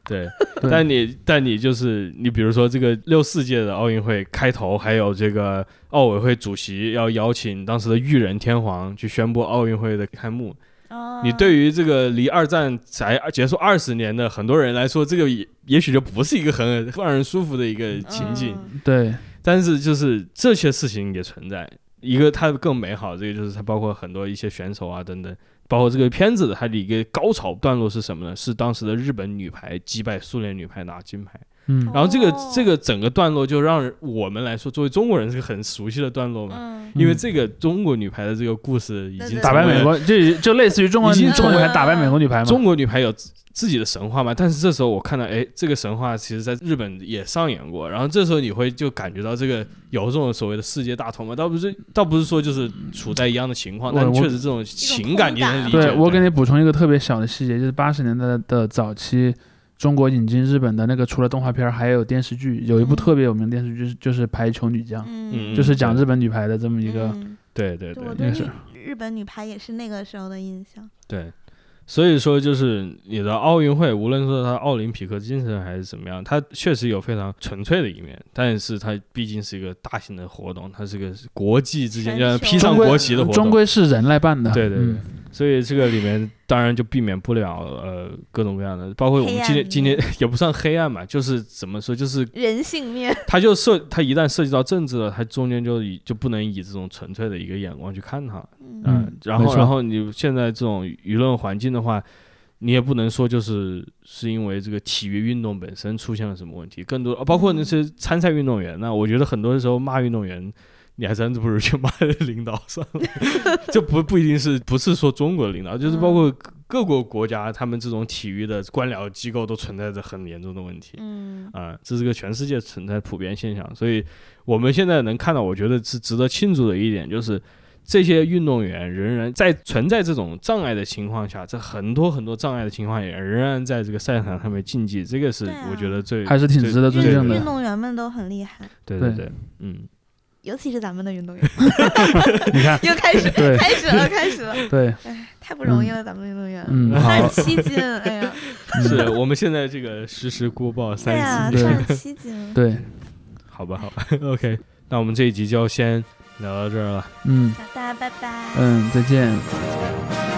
A: 对，
C: 对
A: 但你但你就是你，比如说这个六四届的奥运会开头，还有这个奥委会主席要邀请当时的裕仁天皇去宣布奥运会的开幕。
B: 哦
A: 你对于这个离二战才结束二十年的很多人来说，这个也也许就不是一个很让人舒服的一个情景。
B: 嗯
C: 对，
A: 但是就是这些事情也存在。一个它更美好，这个就是它包括很多一些选手啊等等，包括这个片子它的一个高潮段落是什么呢？是当时的日本女排击败苏联女排拿金牌。
C: 嗯。
A: 然后这个
B: 哦。
A: 这个整个段落就让我们来说，作为中国人是个很熟悉的段落嘛，
B: 嗯。
A: 因为这个中国女排的这个故事已经
C: 打败美国就就类似于中国女排打败美国女排嘛。
A: 中国女排有自自己的神话嘛，但是这时候我看到，哎，这个神话其实在日本也上演过，然后这时候你会就感觉到这个有这种所谓的世界大同嘛，倒不是倒不是说就是处在一样的情况，但确实这种情感你能理解。
C: 对。我给你补充一个特别小的细节，就是八十年代的早期，中国引进日本的那个，除了动画片，还有电视剧，有一部
B: 嗯。
C: 特别有名的电视剧，就是就是《排球女将》，
B: 嗯，
C: 就是讲日本女排的这么一个。
B: 嗯。
A: 对对对
C: 那是
B: 日日本女排也是那个时候的印象。
A: 对，所以说就是你的奥运会，无论说它奥林匹克精神还是怎么样，它确实有非常纯粹的一面，但是它毕竟是一个大型的活动，它是个国际之间要披上国旗的活动。
C: 终，归是人来办的。
A: 对对对。
C: 嗯
A: 所以这个里面当然就避免不了呃各种各样的，包括我们今天今天 也不算黑暗嘛，就是怎么说，就是
B: 人性面，
A: 它就涉它一旦涉及到政治了，它中间就以就不能以这种纯粹的一个眼光去看它，
B: 嗯。
A: 嗯，然后然后你现在这种舆论环境的话，你也不能说就是是因为这个体育运动本身出现了什么问题，更多呃包括那些参赛运动员，那我觉得很多时候骂运动员。你还真不如去骂领导算了，这不不一定是不是说中国的领导，就是包括各各国国家，他们这种体育的官僚机构都存在着很严重的问题。
B: 嗯
A: 啊、这是个全世界存在普遍现象，所以我们现在能看到，我觉得是值得庆祝的一点，就是这些运动员仍然在存在这种障碍的情况下，在很多很多障碍的情况下，也仍然在这个赛场上面竞技，这个是我觉得最
C: 还是挺值得尊
B: 运
C: 敬的
B: 运。动员们都很厉害，
C: 对
A: 对对对，嗯，
B: 尤其是咱们的运动员，
C: 你看，
B: 又开始
C: 对
B: 开始了，开始了，
C: 对，哎
B: 太不容易了，咱们的运动员，
C: 嗯
B: 三
C: 好
B: 十七斤，哎呀，
A: 是我们现在这个实时播报三十，
C: 对
B: 七斤，
C: 对，
A: 好吧好吧，OK，那我们这一集就先聊到这儿了。
C: 嗯
B: 大家拜拜。
C: 嗯，再见。
A: 再见